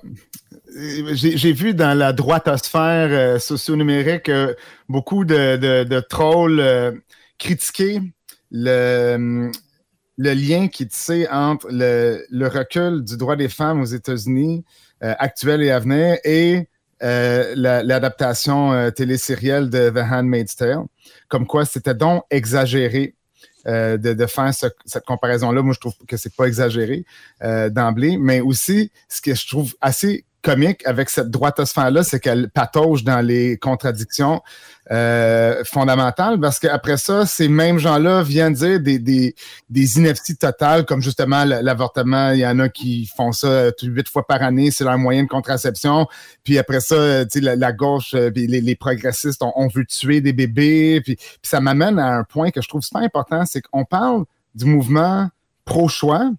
J'ai vu dans la droitosphère euh, socio-numérique euh, beaucoup de, de- de trolls euh, critiquer le, le lien qui est tissé entre le, le recul du droit des femmes aux États-Unis euh, actuel et à venir et euh, la- l'adaptation euh, télésérielle de The Handmaid's Tale. Comme quoi, c'était donc exagéré de, faire ce- cette comparaison-là. Moi, je trouve que c'est pas exagéré d'emblée, mais aussi, ce que je trouve assez comique avec cette droitosphère-là, c'est qu'elle patauge dans les contradictions euh, fondamentales, parce qu'après ça, ces mêmes gens-là viennent dire des, inepties totales, comme justement l'avortement. Il y en a qui font ça euh, huit fois par année, c'est leur moyen de contraception. Puis après ça, euh, la, la gauche, les progressistes, on, on veut tuer des bébés. Puis, puis ça m'amène à un point que je trouve super important, c'est qu'on parle du mouvement pro-choix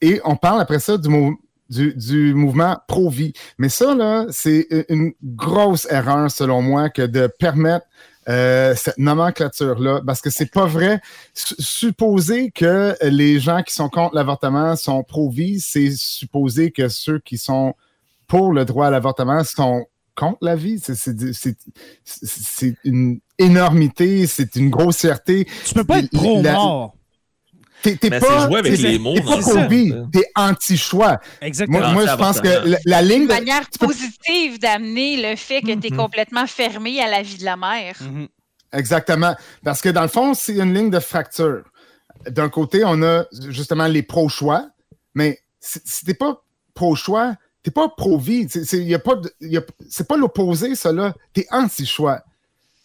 et on parle après ça du, mou- du, du mouvement pro-vie. Mais ça, là, c'est une grosse erreur, selon moi, que de permettre euh, cette nomenclature-là, parce que c'est pas vrai. Su- supposer que les gens qui sont contre l'avortement sont pro-vie, c'est supposer que ceux qui sont pour le droit à l'avortement sont contre la vie. C'est- une énormité, c'est une grossièreté. Tu peux pas être pro-mort. T'es t'es Mais pas, c'est jouer avec t'es- les mots t'es pas pro-vie, t'es anti-choix. Exactement. Moi, moi, je pense que la, la ligne Une de, manière positive d'amener le fait que tu es Mhm. complètement fermé à la vie de la mère. Mhm. Exactement. Parce que dans le fond, c'est une ligne de fracture. D'un côté, on a justement les pro-choix, mais si si t'es pas pro-choix, t'es pas pro-vie. C'est- c'est y a pas de- y a- c'est pas l'opposé, ça là. T'es anti-choix.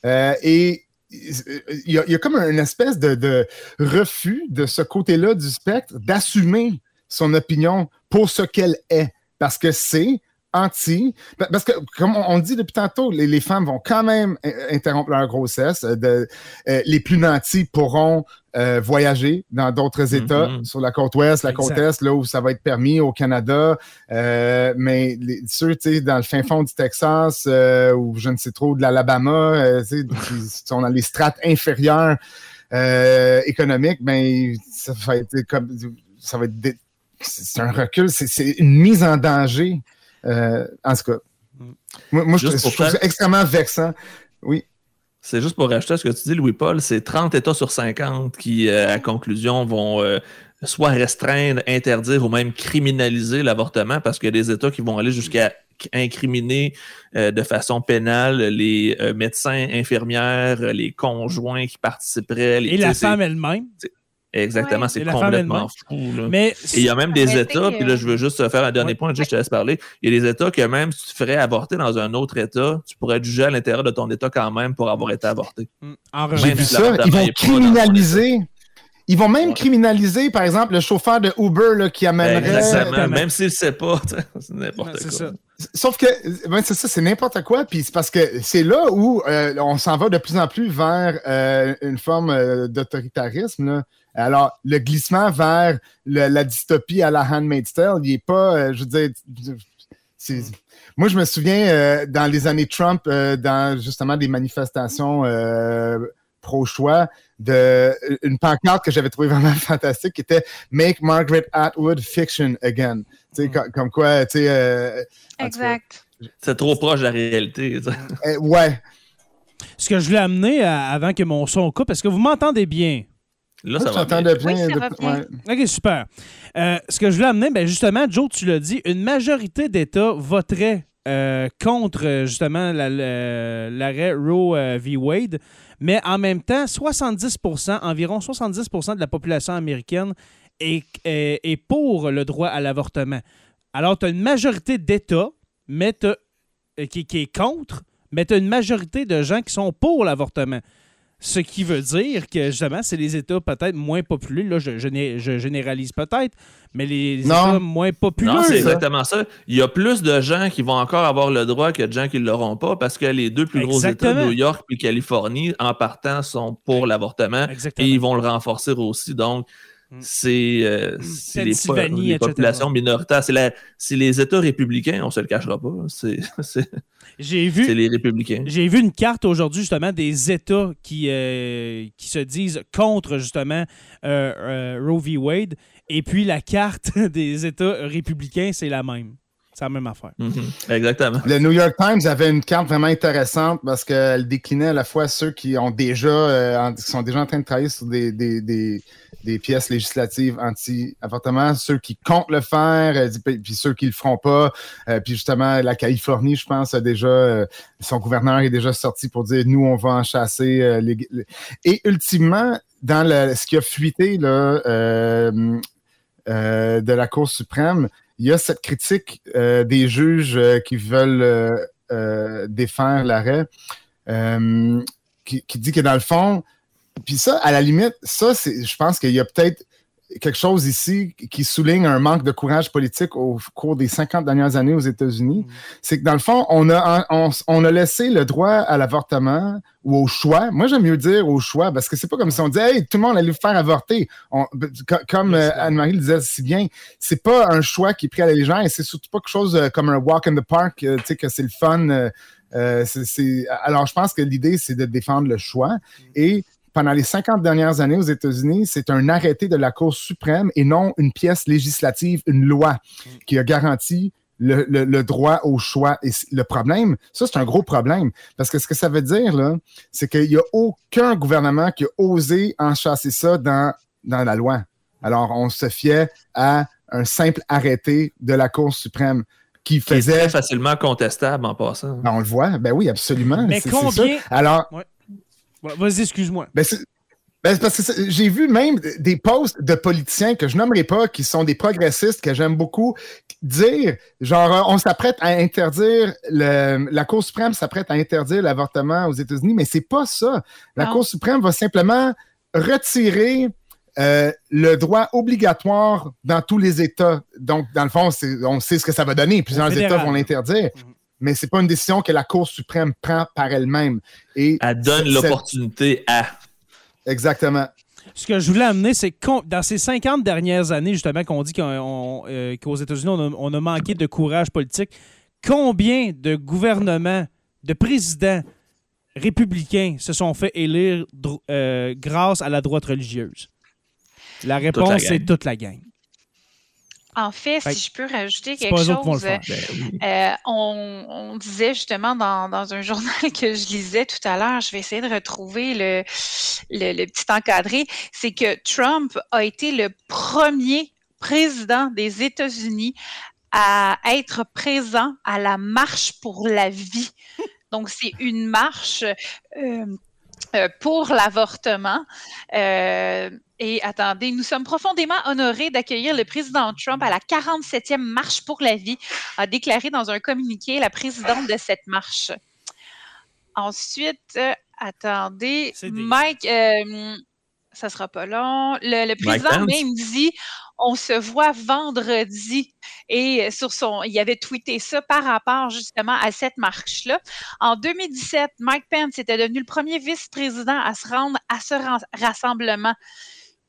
Euh, et il y, a- comme une espèce de, refus de ce côté-là du spectre d'assumer son opinion pour ce qu'elle est. Parce que c'est anti. pa- Parce que, comme on, dit depuis tantôt, les, femmes vont quand même interrompre leur grossesse. euh, euh, les plus nantis pourront euh, voyager dans d'autres États, Mhm. sur la côte ouest, la côte Exact. est, là où ça va être permis, au Canada. Euh, mais les, ceux, tu sais, dans le fin fond du Texas euh, ou je ne sais trop, de l'Alabama, euh, tu sais, qui sont dans les strates inférieures euh, économiques, ben, ça va être comme. Ça va être. C'est un recul, c'est- c'est une mise en danger. Euh, en tout cas, moi, moi, je, je trouve ça extrêmement vexant. Oui. C'est juste pour rajouter à ce que tu dis, Louis-Paul, c'est 30 États sur 50 qui, euh, à conclusion, vont euh, soit restreindre, interdire ou même criminaliser l'avortement parce qu'il y a des États qui vont aller jusqu'à incriminer euh, de façon pénale les médecins, infirmières, les conjoints qui participeraient. Les, Et la femme elle-même. Exactement, Ouais. c'est complètement fou. là. Mais il y a même des États, puis là, euh, je veux juste faire un dernier Ouais. point, juste je te laisse parler. Il y a des États que même si tu ferais avorter dans un autre État, tu pourrais être jugé à l'intérieur de ton État quand même pour avoir été avorté. mm, en J'ai vu si ça. Ils vont criminaliser. Ils vont même Ouais. criminaliser, par exemple, le chauffeur de Uber là, qui amènerait. Exactement. Exactement. Même s'il ne sait pas, c'est n'importe quoi. ça. Sauf que, ben, c'est ça, c'est n'importe quoi. Puis c'est parce que c'est là où euh, on s'en va de plus en plus vers euh, une forme euh, d'autoritarisme. Alors, le glissement vers le- la dystopie à la Handmaid's Tale, il n'est pas, euh, je veux dire, c'est- moi, je me souviens euh, dans les années Trump, euh, dans justement des manifestations euh, pro-choix, de une pancarte que j'avais trouvée vraiment fantastique qui était Make Margaret Atwood fiction again. Tu sais, Mm. com- comme quoi, tu sais, euh, Exact. C'est trop proche de la réalité. euh, ouais. Ce que je voulais amener à- avant que mon son coupe, est-ce que vous m'entendez bien? Là, ça va bien. j'entendais bien. Oui, ça va de- bien. ouais. OK, super. Euh, ce que je voulais amener, ben justement, Joe, tu l'as dit, une majorité d'États voteraient euh, contre euh, justement la- la- l'arrêt Roe v. Wade, mais en même temps, 70% environ 70% de la population américaine est, est- est pour le droit à l'avortement. Alors, tu as une majorité d'États qui, qui est contre, mais tu as une majorité de gens qui sont pour l'avortement. Ce qui veut dire que justement, c'est les États peut-être moins populeux. Là, je, je né- je généralise peut-être, mais les. États moins populeux. Non, c'est exactement ça. Il y a plus de gens qui vont encore avoir le droit que de gens qui ne l'auront pas parce que les deux plus gros États. New York et Californie, en partant, sont pour l'avortement et ils vont le renforcer aussi. Donc, Mm. c'est euh, c'est les, po- populations minoritaires. C'est les États républicains, on se le cachera pas. C'est c'est- J'ai c'est vu, les républicains. j'ai vu une carte aujourd'hui justement des États qui, euh, qui se disent contre justement euh, euh, Roe v. Wade. Et puis la carte des États républicains, c'est la même. C'est la même affaire. Mhm. Exactement. Le New York Times avait une carte vraiment intéressante parce qu'elle déclinait à la fois ceux qui ont déjà euh, en- qui sont déjà en train de travailler sur des, des, des, des pièces législatives anti-avortement, ceux qui comptent le faire, euh, puis ceux qui le feront pas. Euh, puis justement, la Californie, je pense, a déjà euh, son gouverneur est déjà sorti pour dire nous, on va en chasser. euh, les- les- Et ultimement, dans le, ce qui a fuité là, euh, euh, de la Cour suprême, il y a cette critique euh, des juges euh, qui veulent euh, défaire l'arrêt, qui, qui dit que dans le fond, puis ça, à la limite, ça, je pense qu'il y a peut-être quelque chose ici qui souligne un manque de courage politique au cours des 50 dernières années aux États-Unis. C'est que dans le fond, on a, on, on a laissé le droit à l'avortement ou au choix. Moi, j'aime mieux dire au choix parce que c'est pas comme si on disait, hey, tout le monde allait vous faire avorter. On- comme euh, Anne-Marie le disait si bien, c'est pas un choix qui est pris à la légère et c'est surtout pas quelque chose euh, comme un walk in the park, euh, tu sais, que c'est le fun. euh, Alors, je pense que l'idée, c'est de défendre le choix. Et pendant les 50 dernières années aux États-Unis, c'est un arrêté de la Cour suprême et non une pièce législative, une loi qui a garanti le, le- le droit au choix. Et le problème, ça, c'est un gros problème. Parce que ce que ça veut dire, là, c'est qu'il n'y a aucun gouvernement qui a osé enchasser ça dans, dans la loi. Alors, on se fiait à un simple arrêté de la Cour suprême qui Qui est faisait. très facilement contestable en passant. Ben, on le voit, ben oui, absolument. Mais combien- ça. Alors, Ouais, Vas-y, excuse-moi. ben, ben, parce que j'ai vu même des posts de politiciens que je nommerai pas, qui sont des progressistes que j'aime beaucoup, dire genre on s'apprête à interdire le, la Cour suprême s'apprête à interdire l'avortement aux États-Unis, mais c'est pas ça. La Non. Cour suprême va simplement retirer euh, le droit obligatoire dans tous les États. Donc, dans le fond, on sait ce que ça va donner. Plusieurs. États vont l'interdire. Mhm. Mais c'est pas une décision que la Cour suprême prend par elle-même. Et Elle donne l'opportunité à. Exactement. Ce que je voulais amener, c'est que dans ces 50 dernières années, justement, qu'on dit euh, qu'aux États-Unis, on a, on a manqué de courage politique, combien de gouvernements, de présidents républicains se sont fait élire euh, grâce à la droite religieuse? La réponse, c'est toute la gang. En fait, Fait si je peux rajouter quelque chose. Ben oui. Euh, on, on disait justement dans, dans un journal que je lisais tout à l'heure, je vais essayer de retrouver le, le, le petit encadré, c'est que Trump a été le premier président des États-Unis à être présent à la marche pour la vie. Donc, c'est une marche euh, euh, pour l'avortement. Euh, et attendez, nous sommes profondément honorés d'accueillir le président Trump à la 47e marche pour la vie, a déclaré dans un communiqué la présidente de cette marche. Ensuite, euh, attendez, Mike, euh, ça sera pas long. Le, le président même dit on se voit vendredi. Et euh, sur son, il avait tweeté ça par rapport justement à cette marche-là. En 2017, Mike Pence était devenu le premier vice-président à se rendre à ce rassemblement.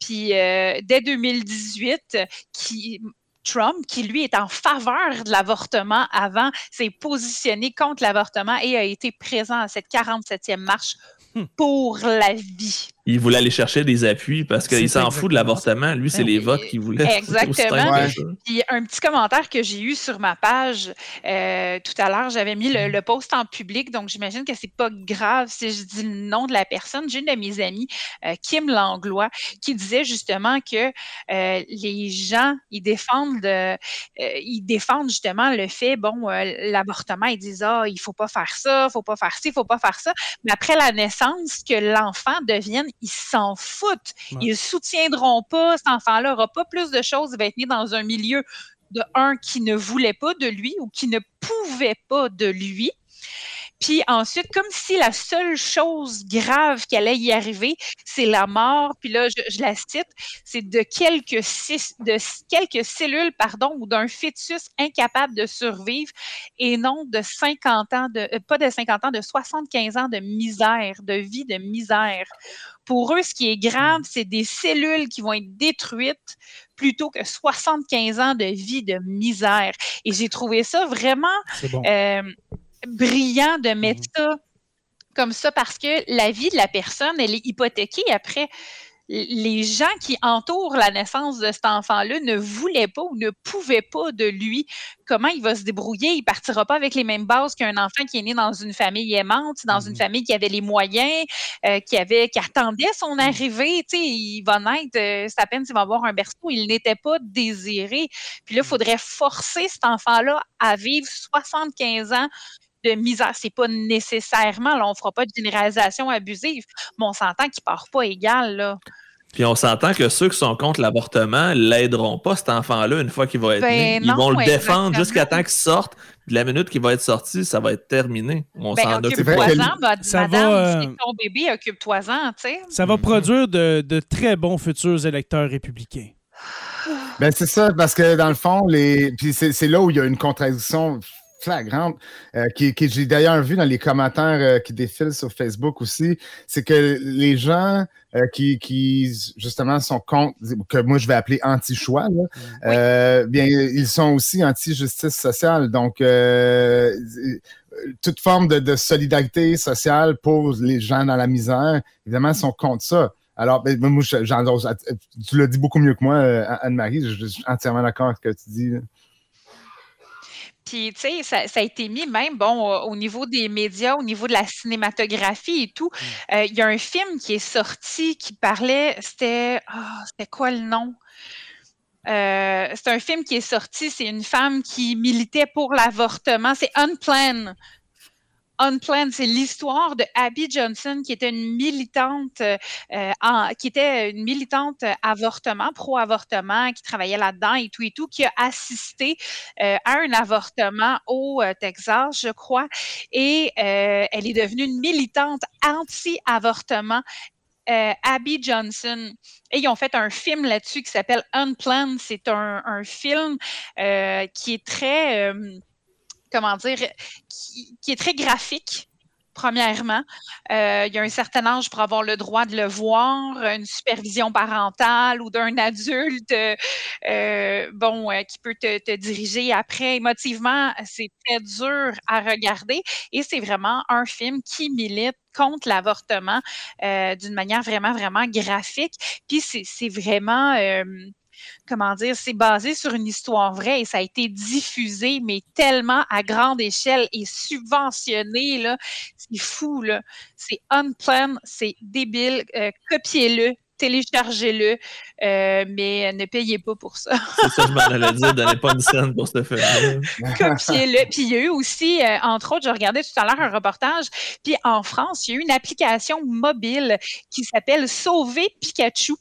Puis euh, dès 2018, qui, Trump, qui lui est en faveur de l'avortement avant, s'est positionné contre l'avortement et a été présent à cette 47e marche Hmm. pour la vie. Il voulait aller chercher des appuis parce qu'il s'en fout de l'avortement. Lui, c'est Ben les votes qu'il voulait. Exactement. Puis un petit commentaire que j'ai eu sur ma page euh, tout à l'heure, j'avais mis le, le post en public, donc j'imagine que c'est pas grave si je dis le nom de la personne. J'ai une de mes amies, euh, Kim Langlois, qui disait justement que euh, les gens, ils défendent, euh, ils défendent justement le fait, bon, euh, l'avortement, ils disent ah, il faut pas faire ça, faut pas faire ci, faut pas faire ça. Mais après la naissance, que l'enfant devienne, ils s'en foutent. Ouais. Ils soutiendront pas, cet enfant-là aura pas plus de choses, il va être né dans un milieu de un qui ne voulait pas de lui ou qui ne pouvait pas de lui. Puis ensuite, comme si la seule chose grave qui allait y arriver, c'est la mort. Puis là, je, je la cite, c'est de quelques cellules, pardon, ou d'un fœtus incapable de survivre, et non de 50 ans, de, euh, pas de 50 ans, de 75 ans de misère, de vie de misère. Pour eux, ce qui est grave, c'est des cellules qui vont être détruites plutôt que 75 ans de vie de misère. Et j'ai trouvé ça vraiment C'est bon. euh, brillant de mettre Mhm. ça comme ça parce que la vie de la personne, elle est hypothéquée après. Les gens qui entourent la naissance de cet enfant-là ne voulaient pas ou ne pouvaient pas de lui. Comment il va se débrouiller? Il partira pas avec les mêmes bases qu'un enfant qui est né dans une famille aimante, dans une Mhm. famille qui avait les moyens, euh, qui, avait, qui attendait son arrivée. Tu sais, il va naître, euh, c'est à peine s'il va avoir un berceau. Il n'était pas désiré. Puis là, il faudrait forcer cet enfant-là à vivre 75 ans de misère. C'est pas nécessairement, là, on fera pas de généralisation abusive, mais on s'entend qu'il part pas égal, là. Puis on s'entend que ceux qui sont contre l'avortement l'aideront pas, cet enfant-là, une fois qu'il va être Ben né. Ils non, vont le défendre jusqu'à temps qu'il sorte. Puis la minute qu'il va être sorti, ça va être terminé. On Ben, s'en occupe vrai pas. occupe-toi-en, que- ma- Ça madame, va, c'est euh, ton bébé, occupe-toi-en, tu sais. Ça va produire de, de très bons futurs électeurs républicains. Ben, c'est ça, parce que dans le fond, les... c'est là où il y a une contradiction flagrante, euh, qui, qui j'ai d'ailleurs vu dans les commentaires euh, qui défilent sur Facebook aussi, c'est que les gens euh, qui, qui, justement, sont contre, que moi je vais appeler anti-choix, là, euh, bien, ils sont aussi anti-justice sociale. Donc, toute forme de, de solidarité sociale pour les gens dans la misère, évidemment, sont contre ça. Alors, ben, moi, tu l'as dit beaucoup mieux que moi, Anne-Marie, je, je suis entièrement d'accord avec ce que tu dis. là. Puis, tu sais, ça, ça a été mis même, bon, au, au niveau des médias, au niveau de la cinématographie et tout. Euh, Il y a un film qui est sorti qui parlait, c'était, ah, c'était quoi le nom? Euh, c'est un film qui est sorti, c'est une femme qui militait pour l'avortement. C'est Unplanned. Unplanned, c'est l'histoire de Abby Johnson, qui était une militante, euh, en- une militante avortement, pro-avortement, qui travaillait là-dedans et tout et tout, qui a assisté euh, à un avortement au euh, Texas, je crois, et elle est devenue une militante anti-avortement. Abby Johnson. Et ils ont fait un film là-dessus qui s'appelle Unplanned. C'est un, film qui est très, comment dire, qui, est très graphique. Premièrement, Euh, il y a un certain âge pour avoir le droit de le voir, une supervision parentale ou d'un adulte, euh, bon, euh, qui peut te, te diriger après. Émotivement, c'est très dur à regarder et c'est vraiment un film qui milite contre l'avortement d'une manière vraiment, vraiment graphique. Puis c'est vraiment, comment dire, c'est basé sur une histoire vraie et ça a été diffusé, mais tellement à grande échelle et subventionné, là, c'est fou, là. C'est unplanned, c'est débile. Euh, Copiez-le, téléchargez-le, euh, mais ne payez pas pour ça. C'est ça, je m'en allais dire. Donnez pas une scène pour ce film. Copiez-le. Puis il y a eu aussi, euh, entre autres, je regardais tout à l'heure un reportage, puis en France, il y a eu une application mobile qui s'appelle Sauver Pikachu.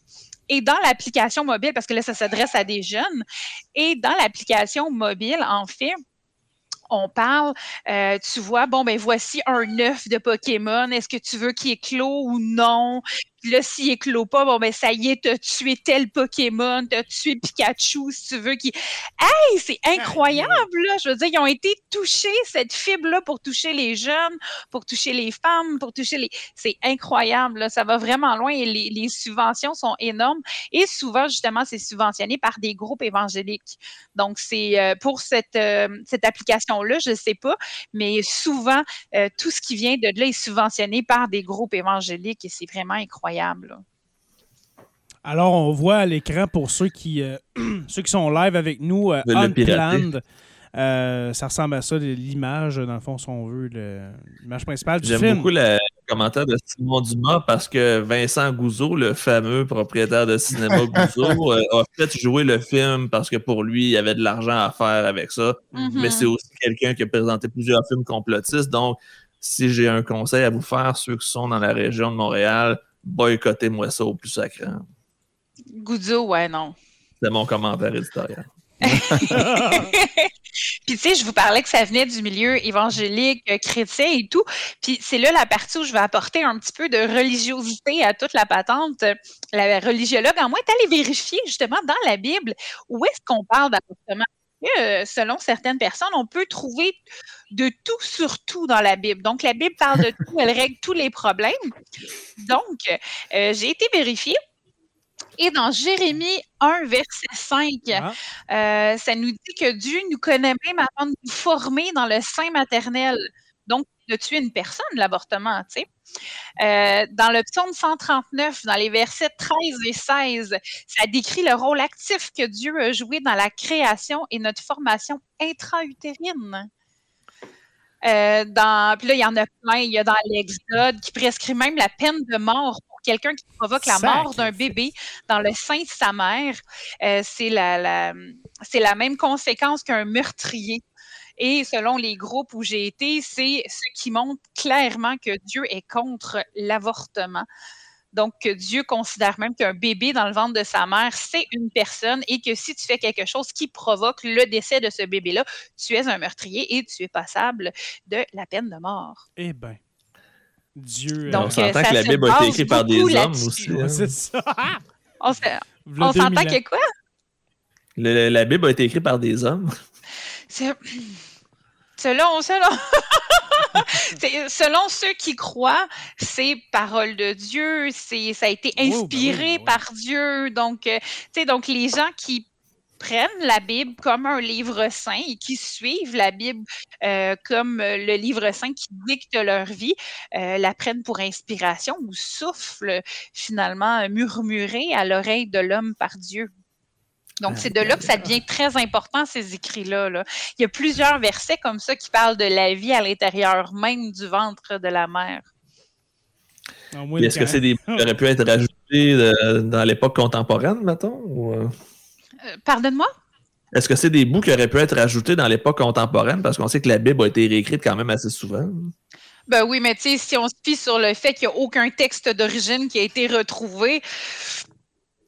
Et dans l'application mobile, parce que là, ça s'adresse à des jeunes, et dans l'application mobile, en fait, on parle, euh, tu vois, bon, ben voici un œuf de Pokémon. Est-ce que tu veux qu'il éclot ou non? Puis là, s'il éclot pas, bon, ben ça y est, t'as tué tel Pokémon, t'as tué Pikachu, si tu veux qu'il. Hey, c'est incroyable, là! Je veux dire, ils ont été touchés, cette fibre-là, pour toucher les jeunes, pour toucher les femmes, pour toucher les. C'est incroyable, là. Ça va vraiment loin et les, les subventions sont énormes. Et souvent, justement, c'est subventionné par des groupes évangéliques. Donc, c'est euh, pour cette, euh, cette application-là, je ne sais pas, mais souvent, euh, tout ce qui vient de là est subventionné par des groupes évangéliques et c'est vraiment incroyable. Là. Alors, on voit à l'écran pour ceux qui, euh, ceux qui sont live avec nous, euh. Unplanned. Euh, ça ressemble à ça, l'image, dans le fond, si on veut, l'image principale du J'aime film. beaucoup le commentaire de Simon Dumas parce que Vincent Gouzeau, le fameux propriétaire de cinéma Gouzeau, euh, a fait jouer le film parce que pour lui, il y avait de l'argent à faire avec ça. Mhm. Mais c'est aussi quelqu'un qui a présenté plusieurs films complotistes. Donc, si j'ai un conseil à vous faire, ceux qui sont dans la région de Montréal, boycottez-moi ça au plus sacré. Goudzo, ouais, non. C'est mon commentaire éditorial. Puis, tu sais, je vous parlais que ça venait du milieu évangélique, euh, chrétien et tout. Puis, c'est là la partie où je vais apporter un petit peu de religiosité à toute la patente. La religiologue en moi est allée vérifier justement dans la Bible où est-ce qu'on parle d'avortement? Euh, selon certaines personnes, on peut trouver de tout sur tout dans la Bible. Donc, la Bible parle de tout, elle règle tous les problèmes. Donc, euh, j'ai été vérifiée. Et dans Jérémie 1, verset 5, Ah. euh, ça nous dit que Dieu nous connaît même avant de nous former dans le sein maternel. Donc, de tuer une personne, l'avortement, tu sais. Euh, dans le psaume 139, dans les versets 13 et 16, ça décrit le rôle actif que Dieu a joué dans la création et notre formation intra-utérine. Euh, dans, puis là, il y en a plein. Il y a dans l'Exode qui prescrit même la peine de mort pour quelqu'un qui provoque la mort d'un bébé dans le sein de sa mère. Euh, c'est la, la- c'est la même conséquence qu'un meurtrier. Et selon les groupes où j'ai été, c'est ce qui montre clairement que Dieu est contre l'avortement. Donc, que Dieu considère même qu'un bébé dans le ventre de sa mère, c'est une personne et que si tu fais quelque chose qui provoque le décès de ce bébé-là, tu es un meurtrier et tu es passable de la peine de mort. Eh ben. Dieu. Donc, on s'entend euh, que ça la Bible a été écrite par des hommes aussi. Hein. c'est ça. On, s'entend 2000 ans. que quoi? Le- la Bible a été écrite par des hommes. C'est- Selon, selon, selon ceux qui croient, c'est parole de Dieu, c'est, ça a été ben oui, inspiré ben oui. par Dieu. Donc, euh, tu sais, donc les gens qui prennent la Bible comme un livre saint et qui suivent la Bible euh, comme euh, le livre saint qui dicte leur vie, euh, la prennent pour inspiration ou souffle finalement murmuré à l'oreille de l'homme par Dieu. Donc, c'est de là que ça devient très important, ces écrits-là. là. Il y a plusieurs versets comme ça qui parlent de la vie à l'intérieur même du ventre de la mère. Ah, Est-ce que c'est des bouts qui auraient pu être rajoutés euh, dans l'époque contemporaine, mettons? ou, euh? Euh, Pardonne-moi? Est-ce que c'est des bouts qui auraient pu être rajoutés dans l'époque contemporaine? Parce qu'on sait que la Bible a été réécrite quand même assez souvent. Ben oui, mais tu sais, si on se fie sur le fait qu'il n'y a aucun texte d'origine qui a été retrouvé,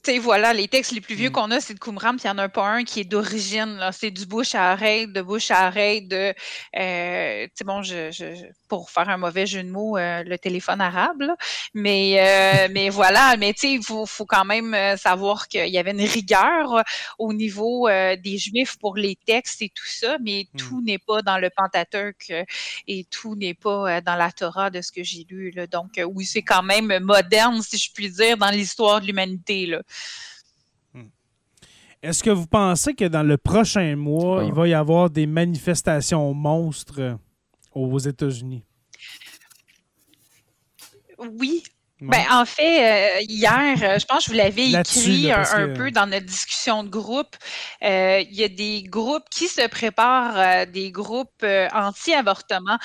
sais, voilà, les textes les plus vieux Mm. qu'on a, c'est de Qumran, puis il n'y en a pas un qui est d'origine. là. C'est du bouche à oreille, de bouche à oreille, de. euh, tu sais, bon, je, je- je- pour faire un mauvais jeu de mots, euh, le téléphone arabe, là. Mais, euh, mais voilà, mais tu sais, il faut, faut quand même euh, savoir qu'il y avait une rigueur au niveau euh, des Juifs pour les textes et tout ça, mais Mm. tout n'est pas dans le Pentateuque et tout n'est pas dans la Torah de ce que j'ai lu. là. Donc, oui, c'est quand même moderne, si je puis dire, dans l'histoire de l'humanité. là. Est-ce que vous pensez que dans le prochain mois, Ah. il va y avoir des manifestations monstres? Aux États-Unis? Oui. Ouais. Ben, en fait, euh, hier, euh, je pense que je vous l'avais écrit là, un, que- peu dans notre discussion de groupe. Euh, Il y a des groupes qui se préparent, euh, des groupes anti-avortement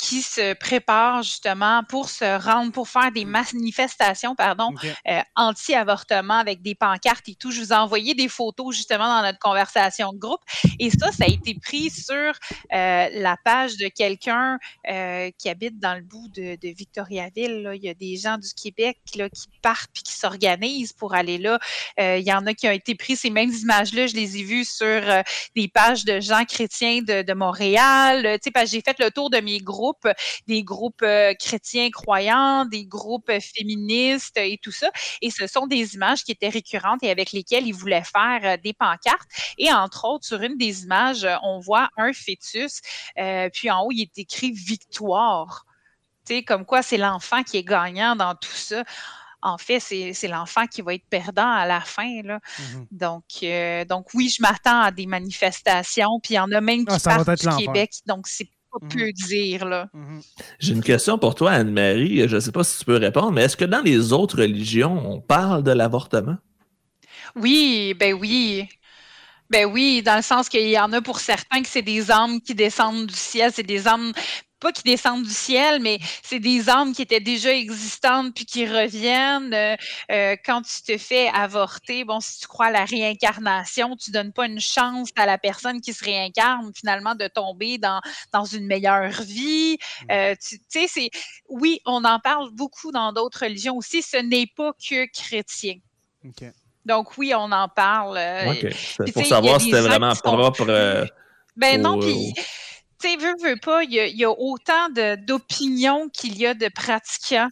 qui se préparent justement pour se rendre, pour faire des manifestations, pardon, euh, anti-avortement avec des pancartes et tout. Je vous ai envoyé des photos justement dans notre conversation de groupe. Et ça, ça a été pris sur euh, la page de quelqu'un euh, qui habite dans le bout de, de Victoriaville. là. Il y a des gens du Québec là, qui partent puis qui s'organisent pour aller là. Il y en a qui ont été pris ces mêmes images-là. Je les ai vues sur des pages de gens chrétiens de, de Montréal. Tu sais, parce que j'ai fait le tour de mes groupes, des groupes euh, chrétiens croyants, des groupes féministes et tout ça. Et ce sont des images qui étaient récurrentes et avec lesquelles ils voulaient faire euh, des pancartes. Et entre autres, sur une des images, euh, on voit un fœtus, euh, puis en haut, il est écrit victoire. Tu sais, comme quoi c'est l'enfant qui est gagnant dans tout ça. En fait, c'est l'enfant qui va être perdant à la fin. Là. Mhm. Donc, euh, donc, oui, je m'attends à des manifestations. Puis il y en a même qui Ah, ça va partent du. Québec. Donc, c'est pas peu dire. Là. Mhm. J'ai une question pour toi, Anne-Marie. Je ne sais pas si tu peux répondre, mais est-ce que dans les autres religions, on parle de l'avortement? Oui, ben oui. Ben oui, dans le sens qu'il y en a pour certains que c'est des âmes qui descendent du ciel, c'est des âmes pas qui descendent du ciel, mais c'est des âmes qui étaient déjà existantes puis qui reviennent. Euh, euh, quand tu te fais avorter, bon, si tu crois à la réincarnation, tu donnes pas une chance à la personne qui se réincarne finalement de tomber dans, dans une meilleure vie. Euh, tu sais, c'est oui, on en parle beaucoup dans d'autres religions aussi. Ce n'est pas que chrétien. Donc oui, on en parle. OK. C'était puis pour savoir si c'était vraiment propre plus- euh, Ben non, Oh, puis, oh. Tu sais, veux, veux pas, il y a, il y a autant d'opinions qu'il y a de pratiquants.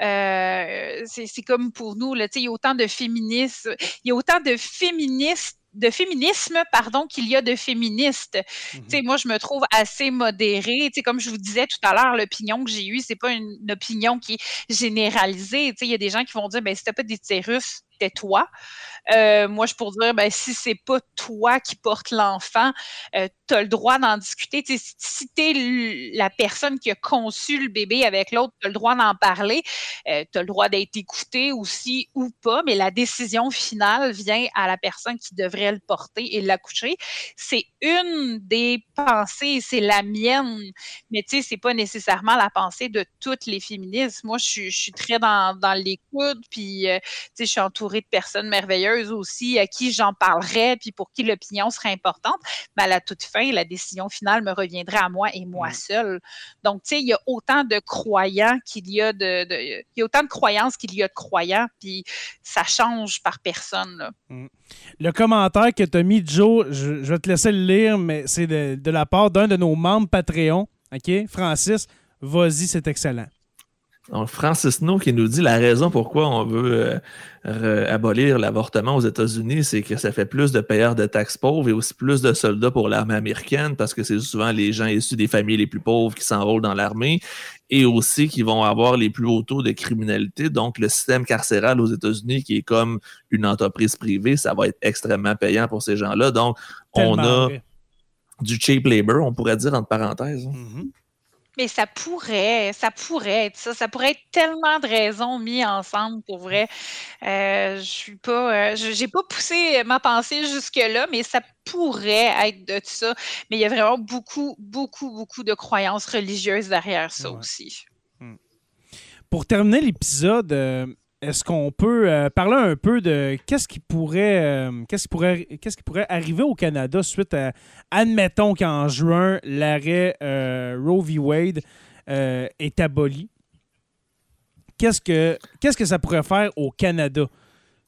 Euh, c'est comme pour nous, tu sais, il y a autant de féministes, il y a autant de féministes de féminisme, pardon, qu'il y a de féministes. Tu sais, moi, je me trouve assez modérée. Tu sais, comme je vous disais tout à l'heure, l'opinion que j'ai eue, c'est pas une, une opinion qui est généralisée. Tu sais, il y a des gens qui vont dire, ben, si t'as pas d'utérus, tais-toi. Euh, moi, je pourrais dire, ben, si c'est pas toi qui portes l'enfant, euh, tu as le droit d'en discuter. Si tu es la personne qui a conçu le bébé avec l'autre, tu as le droit d'en parler. Euh, tu as le droit d'être écouté aussi ou pas, mais la décision finale vient à la personne qui devrait le porter et l'accoucher. C'est une des pensées, c'est la mienne, mais tu sais, c'est pas nécessairement la pensée de toutes les féministes. Moi, je suis, très dans, dans l'écoute, puis tu sais, je suis entourée de personnes merveilleuses aussi à qui j'en parlerais, puis pour qui l'opinion serait importante. Mais à la toute fin, la décision finale me reviendrait à moi et moi seule. Donc, tu sais, il y a autant de croyants qu'il y a de, de- il y a autant de croyances qu'il y a de croyants, puis ça change par personne. là. Le commentaire que tu as mis, Joe, je, je vais te laisser le lire, mais c'est de, de la part d'un de nos membres Patreon. OK? Francis, vas-y, c'est excellent. Donc, Francis No qui nous dit la raison pourquoi on veut euh, abolir l'avortement aux États-Unis, c'est que ça fait plus de payeurs de taxes pauvres et aussi plus de soldats pour l'armée américaine parce que c'est souvent les gens issus des familles les plus pauvres qui s'enrôlent dans l'armée et aussi qui vont avoir les plus hauts taux de criminalité. Donc, le système carcéral aux États-Unis, qui est comme une entreprise privée, ça va être extrêmement payant pour ces gens-là. Donc, on a vrai. du cheap labor, on pourrait dire entre parenthèses. hein. Mhm. Mais ça pourrait, ça pourrait être ça. Ça pourrait être tellement de raisons mis ensemble pour vrai. Euh, je suis pas, euh, j'ai pas poussé ma pensée jusque-là, mais ça pourrait être de ça. Mais il y a vraiment beaucoup, beaucoup, beaucoup de croyances religieuses derrière ça Ouais. aussi. Pour terminer l'épisode, euh, est-ce qu'on peut euh, parler un peu de qu'est-ce qui pourrait euh, qu'est-ce qui pourrait arriver au Canada suite à admettons qu'en juin l'arrêt euh, Roe v Wade est aboli. Qu'est-ce que qu'est-ce que ça pourrait faire au Canada?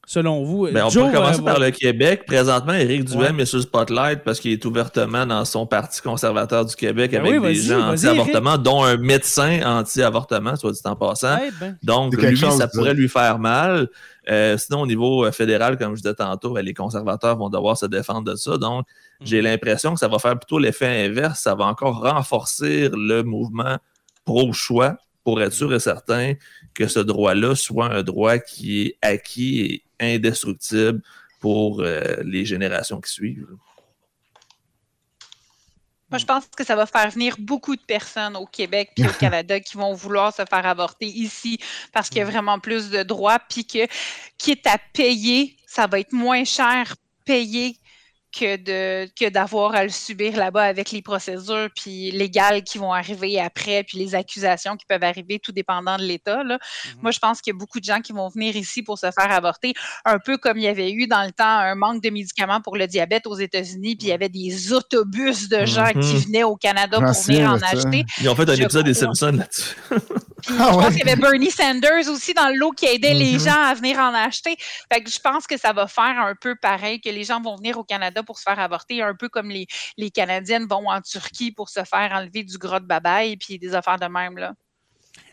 Selon vous Ben, on Joe, peut commencer euh, par le Québec. Présentement, Éric Duhem Ouais. est sur le spotlight parce qu'il est ouvertement dans son parti conservateur du Québec Ben avec oui, des gens anti-avortement, dont un médecin anti-avortement, soit dit en passant. Ouais, ben, Donc, lui, chose, ça pourrait lui faire mal. Euh, sinon, au niveau euh, fédéral, comme je disais tantôt, ben, les conservateurs vont devoir se défendre de ça. Donc, j'ai Mhm. l'impression que ça va faire plutôt l'effet inverse. Ça va encore renforcer le mouvement pro-choix pour être sûr et certain que ce droit-là soit un droit qui est acquis et indestructible pour euh, les générations qui suivent. Moi, je pense que ça va faire venir beaucoup de personnes au Québec puis au Canada qui vont vouloir se faire avorter ici parce qu'il y a vraiment plus de droits puis que quitte à payer, ça va être moins cher payer que de que d'avoir à le subir là-bas avec les procédures puis légales qui vont arriver après puis les accusations qui peuvent arriver tout dépendant de l'État là. Moi je pense qu'il y a beaucoup de gens qui vont venir ici pour se faire avorter un peu comme il y avait eu dans le temps un manque de médicaments pour le diabète aux États-Unis puis il y avait des autobus de gens Mhm. qui venaient au Canada pour venir en ça. acheter. Ils ont fait un Je épisode des. Simpsons là-dessus. Puis Ah je pense ouais? qu'il y avait Bernie Sanders aussi dans le lot qui aidait les Mhm. gens à venir en acheter. Fait que je pense que ça va faire un peu pareil, que les gens vont venir au Canada pour se faire avorter, un peu comme les, les Canadiennes vont en Turquie pour se faire enlever du gras de babaye puis des affaires de même. Là.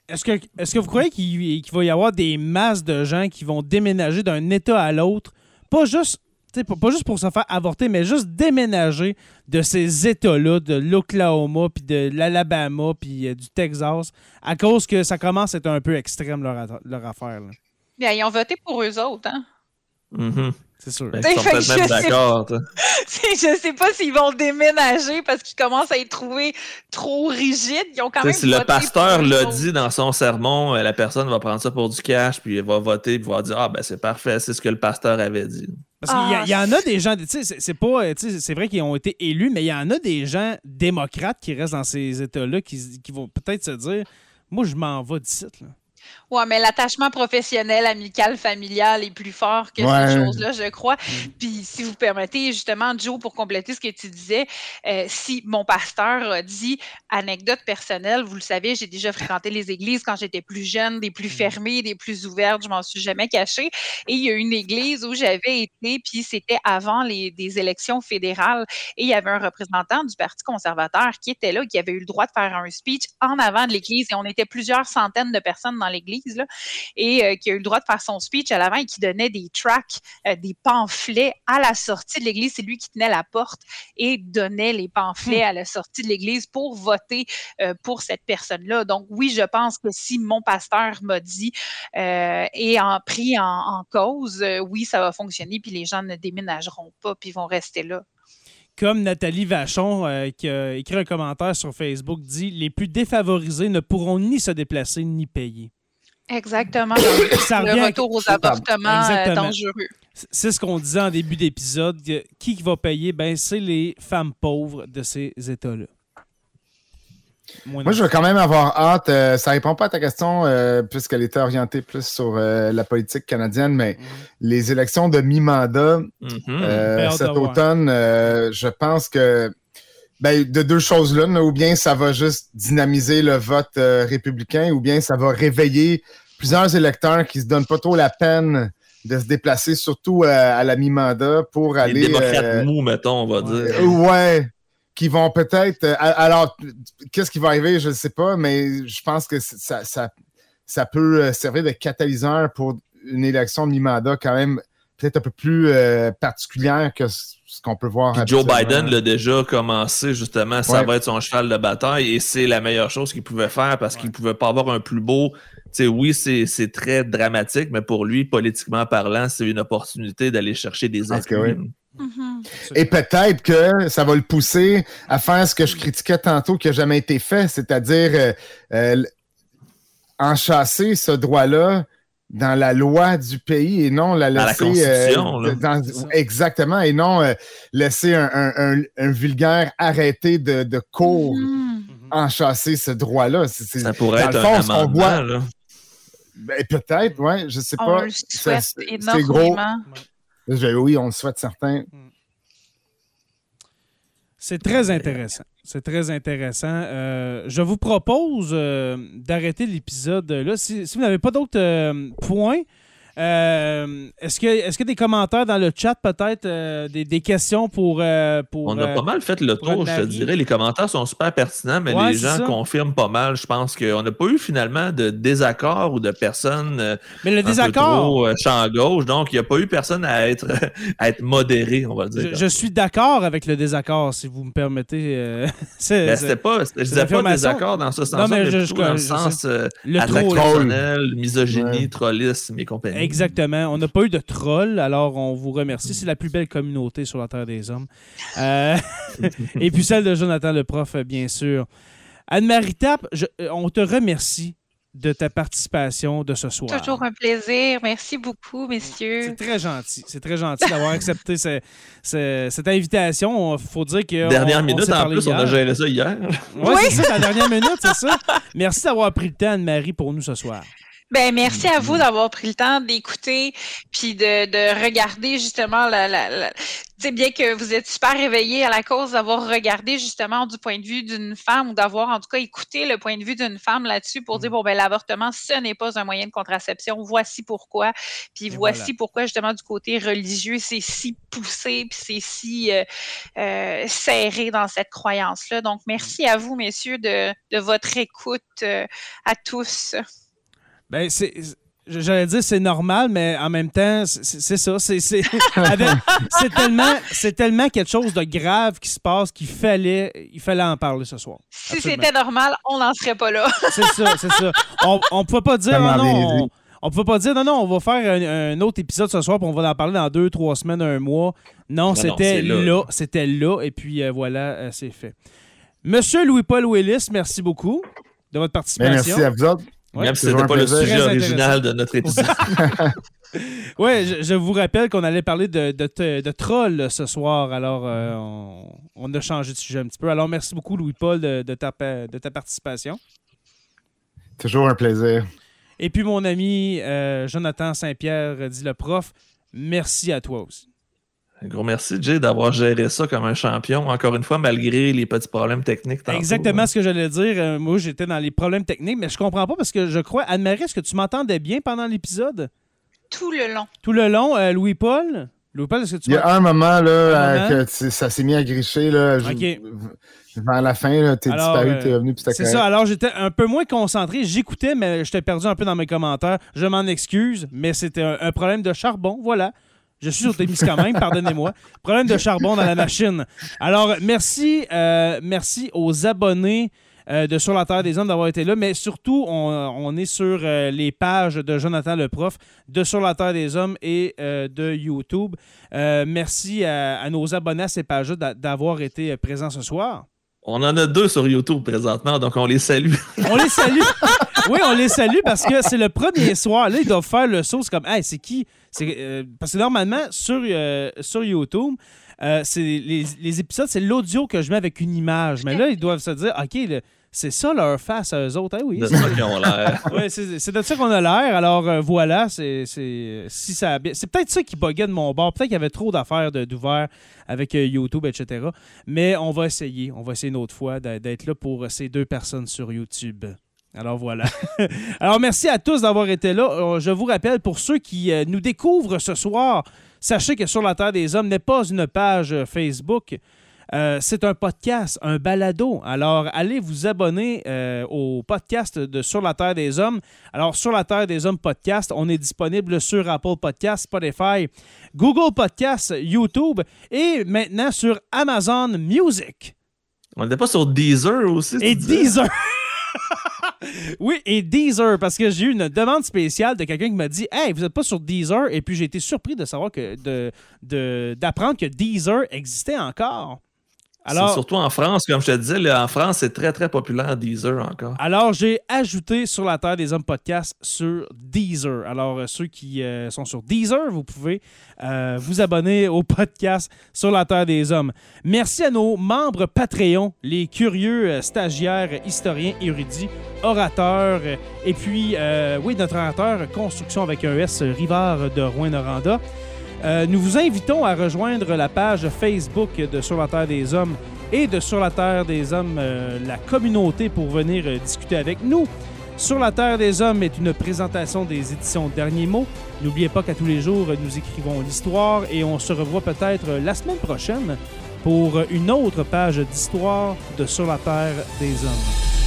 Est-ce que, est que vous croyez qu'il qu'il va y avoir des masses de gens qui vont déménager d'un État à l'autre, pas juste, pas, pas juste pour se faire avorter, mais juste déménager de ces États-là, de l'Oklahoma, puis de l'Alabama, puis euh, du Texas, à cause que ça commence à être un peu extrême leur, leur affaire. là. Bien, ils ont voté pour eux autres. Hein? Mhm. C'est sûr. Ben, même sais- d'accord. je sais pas s'ils vont déménager parce qu'ils commencent à être trouvés trop rigides. Ils ont quand même Si le pasteur l'a dit dans son sermon, euh, la personne va prendre ça pour du cash, puis elle va voter, puis va dire Ah, ben c'est parfait, c'est ce que le pasteur avait dit. Parce qu'il y, a- Ah, il y en a des gens, tu sais, c'est- c'est pas, euh, tu sais, c'est vrai qu'ils ont été élus, mais il y en a des gens démocrates qui restent dans ces États-là qui, qui vont peut-être se dire, moi, je m'en vais d'ici. Ouais, mais l'attachement professionnel, amical, familial est plus fort que Ouais. ces choses-là, je crois. Puis, si vous permettez, justement, Joe, pour compléter ce que tu disais, euh, si mon pasteur a dit anecdote personnelle, vous le savez, j'ai déjà fréquenté les églises quand j'étais plus jeune, des plus fermées, des plus ouvertes, je m'en suis jamais cachée. Et il y a une église où j'avais été, puis c'était avant les des élections fédérales, et il y avait un représentant du Parti conservateur qui était là, qui avait eu le droit de faire un speech en avant de l'église, et on était plusieurs centaines de personnes dans l'église, là, et euh, qui a eu le droit de faire son speech à l'avant et qui donnait des tracts, euh, des pamphlets à la sortie de l'église. C'est lui qui tenait la porte et donnait les pamphlets à la sortie de l'église pour voter euh, pour cette personne-là. Donc oui, je pense que si mon pasteur m'a dit et en pris en, en cause, oui, ça va fonctionner, puis les gens ne déménageront pas, puis vont rester là. Comme Nathalie Vachon, euh, qui a écrit un commentaire sur Facebook, dit Les plus défavorisés ne pourront ni se déplacer ni payer. Exactement. Ça le retour aux avortements euh, dangereux. C'est ce qu'on disait en début d'épisode. Qui va payer? Ben, c'est les femmes pauvres de ces États-là. Moi, je veux quand même avoir hâte. euh, ça répond pas à ta question, euh, puisqu'elle était orientée plus sur euh, la politique canadienne, mais les élections de mi-mandat Mhm. euh, hâte cet automne, euh, je pense que ben, de deux choses là, ou bien ça va juste dynamiser le vote euh, républicain, ou bien ça va réveiller plusieurs électeurs qui se donnent pas trop la peine de se déplacer, surtout euh, à la mi-mandat, pour Les aller. démocrates euh, mous, mettons, on va dire. euh, Ouais. Qui vont peut-être. euh, alors, qu'est-ce qui va arriver, je ne sais pas, mais je pense que ça, ça, ça peut servir de catalyseur pour une élection de mi-mandat quand même peut-être un peu plus euh, particulière que ce qu'on peut voir. Puis Joe. Biden l'a déjà commencé, justement, ça Ouais. va être son cheval de bataille et c'est la meilleure chose qu'il pouvait faire parce qu'il pouvait pas avoir un plus beau. Tu sais, oui, c'est c'est très dramatique, mais pour lui, politiquement parlant, c'est une opportunité d'aller chercher des oui. Mhm. Et peut-être que ça va le pousser à faire ce que je critiquais tantôt qui n'a jamais été fait, c'est-à-dire euh, euh, enchasser ce droit-là dans la loi du pays et non la Dans la laisser. Constitution, là. dans- C'est ça. exactement, et non euh, laisser un, un- un- un vulgaire arrêté de, de cours Mhm. enchasser ce droit-là. Ça pourrait être fond, un ce qu'on amendement. voit- là. ben, peut-être, ouais, je sais On pas. c'est- gros. oui, on le souhaite certains. C'est très intéressant. C'est très intéressant. Euh, je vous propose euh, d'arrêter l'épisode là. Si, vous n'avez pas d'autres euh, points, euh, est-ce que est-ce qu'il y a des commentaires dans le chat peut-être, euh, des, des questions pour, euh, pour On a euh, pas mal fait le tour, je te dirais. Les commentaires sont super pertinents, mais Ouais, les gens ça. confirment pas mal. Je pense qu'on n'a pas eu finalement de désaccord ou de personnes euh, Mais le un peu désaccord, trop euh, champ gauche. Donc, il n'y a pas eu personne à être, à être modéré, on va dire. je, je suis d'accord avec le désaccord, si vous me permettez. euh, c'est- c'était pas, je disais pas désaccord dans ce sens-là, Non, mais mais, je- plutôt je- dans le je sens euh, le misogynie, Ouais. trollisme et compagnie. Exactement. On n'a pas eu de troll, alors on vous remercie. C'est la plus belle communauté sur la Terre des Hommes. Euh, et puis celle de Jonathan le prof, bien sûr. Anne-Marie Tap, je- euh, on te remercie de ta participation de ce soir. Toujours un plaisir. Merci beaucoup, messieurs. C'est très gentil. C'est très gentil d'avoir accepté ce- ce- cette invitation. Il faut dire que. Dernière on- minute, en plus, on a géré ça hier. Ouais, c'est ça, la dernière minute, c'est ça. Merci d'avoir pris le temps, Anne-Marie, pour nous ce soir. Ben, merci à Mm-hmm. vous d'avoir pris le temps d'écouter puis de, de regarder justement la, la, la- sais, bien que vous êtes super réveillés à la cause d'avoir regardé justement du point de vue d'une femme ou d'avoir en tout cas écouté le point de vue d'une femme là-dessus pour dire bon ben l'avortement ce n'est pas un moyen de contraception voici pourquoi. Puis Et voici voilà. pourquoi justement du côté religieux c'est si poussé puis c'est si euh, euh, serré dans cette croyance là donc merci à vous messieurs de, de votre écoute euh, à tous Ben, c'est. J'allais dire c'est normal, mais en même temps, c'est ça. C'est c'est- avec- c'est tellement, c'est tellement quelque chose de grave qui se passe qu'il fallait, il fallait en parler ce soir. Si Absolument. c'était normal, on n'en serait pas là. C'est ça, c'est ça. On ne pouvait pas dire Tellement non, on, on pouvait pas dire non, non, on va faire un, un autre épisode ce soir, puis on va en parler dans deux, trois semaines, un mois. Non, non, c'était là, là. c'était là, et puis euh, voilà, euh, c'est fait. Monsieur Louis-Paul Willis, merci beaucoup de votre Ben, participation. merci à vous autres. Ouais, Même si c'était un pas le sujet original de notre épisode. Ouais, je, je vous rappelle qu'on allait parler de, de, de, de trolls ce soir, alors euh, on, on a changé de sujet un petit peu. Alors merci beaucoup Louis-Paul de, de ta, de ta participation. Toujours un plaisir. Et puis mon ami euh, Jonathan Saint-Pierre, dit le prof, merci à toi aussi. Un gros merci, Jay, d'avoir géré ça comme un champion, encore une fois, malgré les petits problèmes techniques. tantôt. Exactement ce que j'allais dire. Euh, moi, j'étais dans les problèmes techniques, mais je comprends pas parce que je crois, Anne-Marie, est-ce que tu m'entendais bien pendant l'épisode? Tout le long. Tout le long, euh, Louis-Paul? Louis-Paul, est-ce que tu Il y a un moment, là, Un euh, moment? que ça s'est mis à gricher, là. je- Ok. Vers la fin, là, t'es disparu, euh, t'es revenu, puis C'est ça, alors j'étais un peu moins concentré. J'écoutais, mais j'étais perdu un peu dans mes commentaires. Je m'en excuse, mais c'était un, un problème de charbon, voilà. Je suis sur Témis quand même, pardonnez-moi. Problème de charbon dans la machine. Alors, merci, euh, merci aux abonnés euh, de Sur la Terre des Hommes d'avoir été là, mais surtout, on, on est sur euh, les pages de Jonathan le prof, de Sur la Terre des Hommes et euh, de YouTube. Merci à, à nos abonnés à ces pages-là d'a- d'avoir été présents ce soir. On en a deux sur YouTube présentement, donc on les salue. On les salue. oui, on les salue parce que c'est le premier soir. Là, ils doivent faire le saut. C'est comme, hey, c'est qui? C'est, euh, parce que normalement, sur, euh, sur YouTube, euh, c'est les, les épisodes, c'est l'audio que je mets avec une image. Mais là, ils doivent se dire, OK, le- c'est ça leur face à eux autres. Ah oui, de ça qu'ils ont l'air. Ouais, c'est c'est de ça qu'on a l'air. Alors euh, voilà, c'est c'est- si ça a bien- c'est peut-être ça qui buguait de mon bord. Peut-être qu'il y avait trop d'affaires de- d'ouvert avec euh, YouTube, etc. Mais on va essayer. On va essayer une autre fois d'être là pour ces deux personnes sur YouTube. Alors voilà. Alors merci à tous d'avoir été là. Euh, Je vous rappelle, pour ceux qui euh, nous découvrent ce soir, sachez que Sur la Terre des Hommes n'est pas une page euh, Facebook. Euh, c'est un podcast, un balado. Alors, allez vous abonner euh, au podcast de Sur la Terre des Hommes. Alors, Sur la Terre des Hommes podcast, on est disponible sur Apple Podcast, Spotify, Google Podcast, YouTube et maintenant sur Amazon Music On n'était pas sur Deezer aussi. et? Deezer. oui, et Deezer, parce que j'ai eu une demande spéciale de quelqu'un qui m'a dit Hey, vous n'êtes pas sur Deezer? Et puis j'ai été surpris de savoir que de- d'apprendre que Deezer existait encore. C'est Alors, surtout en France, comme je te disais, là, en France, c'est très très populaire Deezer encore. Alors, j'ai ajouté sur la Terre des Hommes podcast sur Deezer. Alors, euh, ceux qui euh, sont sur Deezer, vous pouvez euh, vous abonner au podcast sur la Terre des Hommes. Merci à nos membres Patreon, les curieux stagiaires, historiens, érudits, orateurs, et puis, oui, notre orateur Construction avec un S, Rivard de Rouen-Noranda. Euh, nous vous invitons à rejoindre la page Facebook de Sur la Terre des Hommes et de Sur la Terre des Hommes, euh, la communauté, pour venir euh, discuter avec nous. Sur la Terre des Hommes est une présentation des éditions Derniers mots. N'oubliez pas qu'à tous les jours, nous écrivons l'histoire et on se revoit peut-être la semaine prochaine pour une autre page d'histoire de Sur la Terre des Hommes.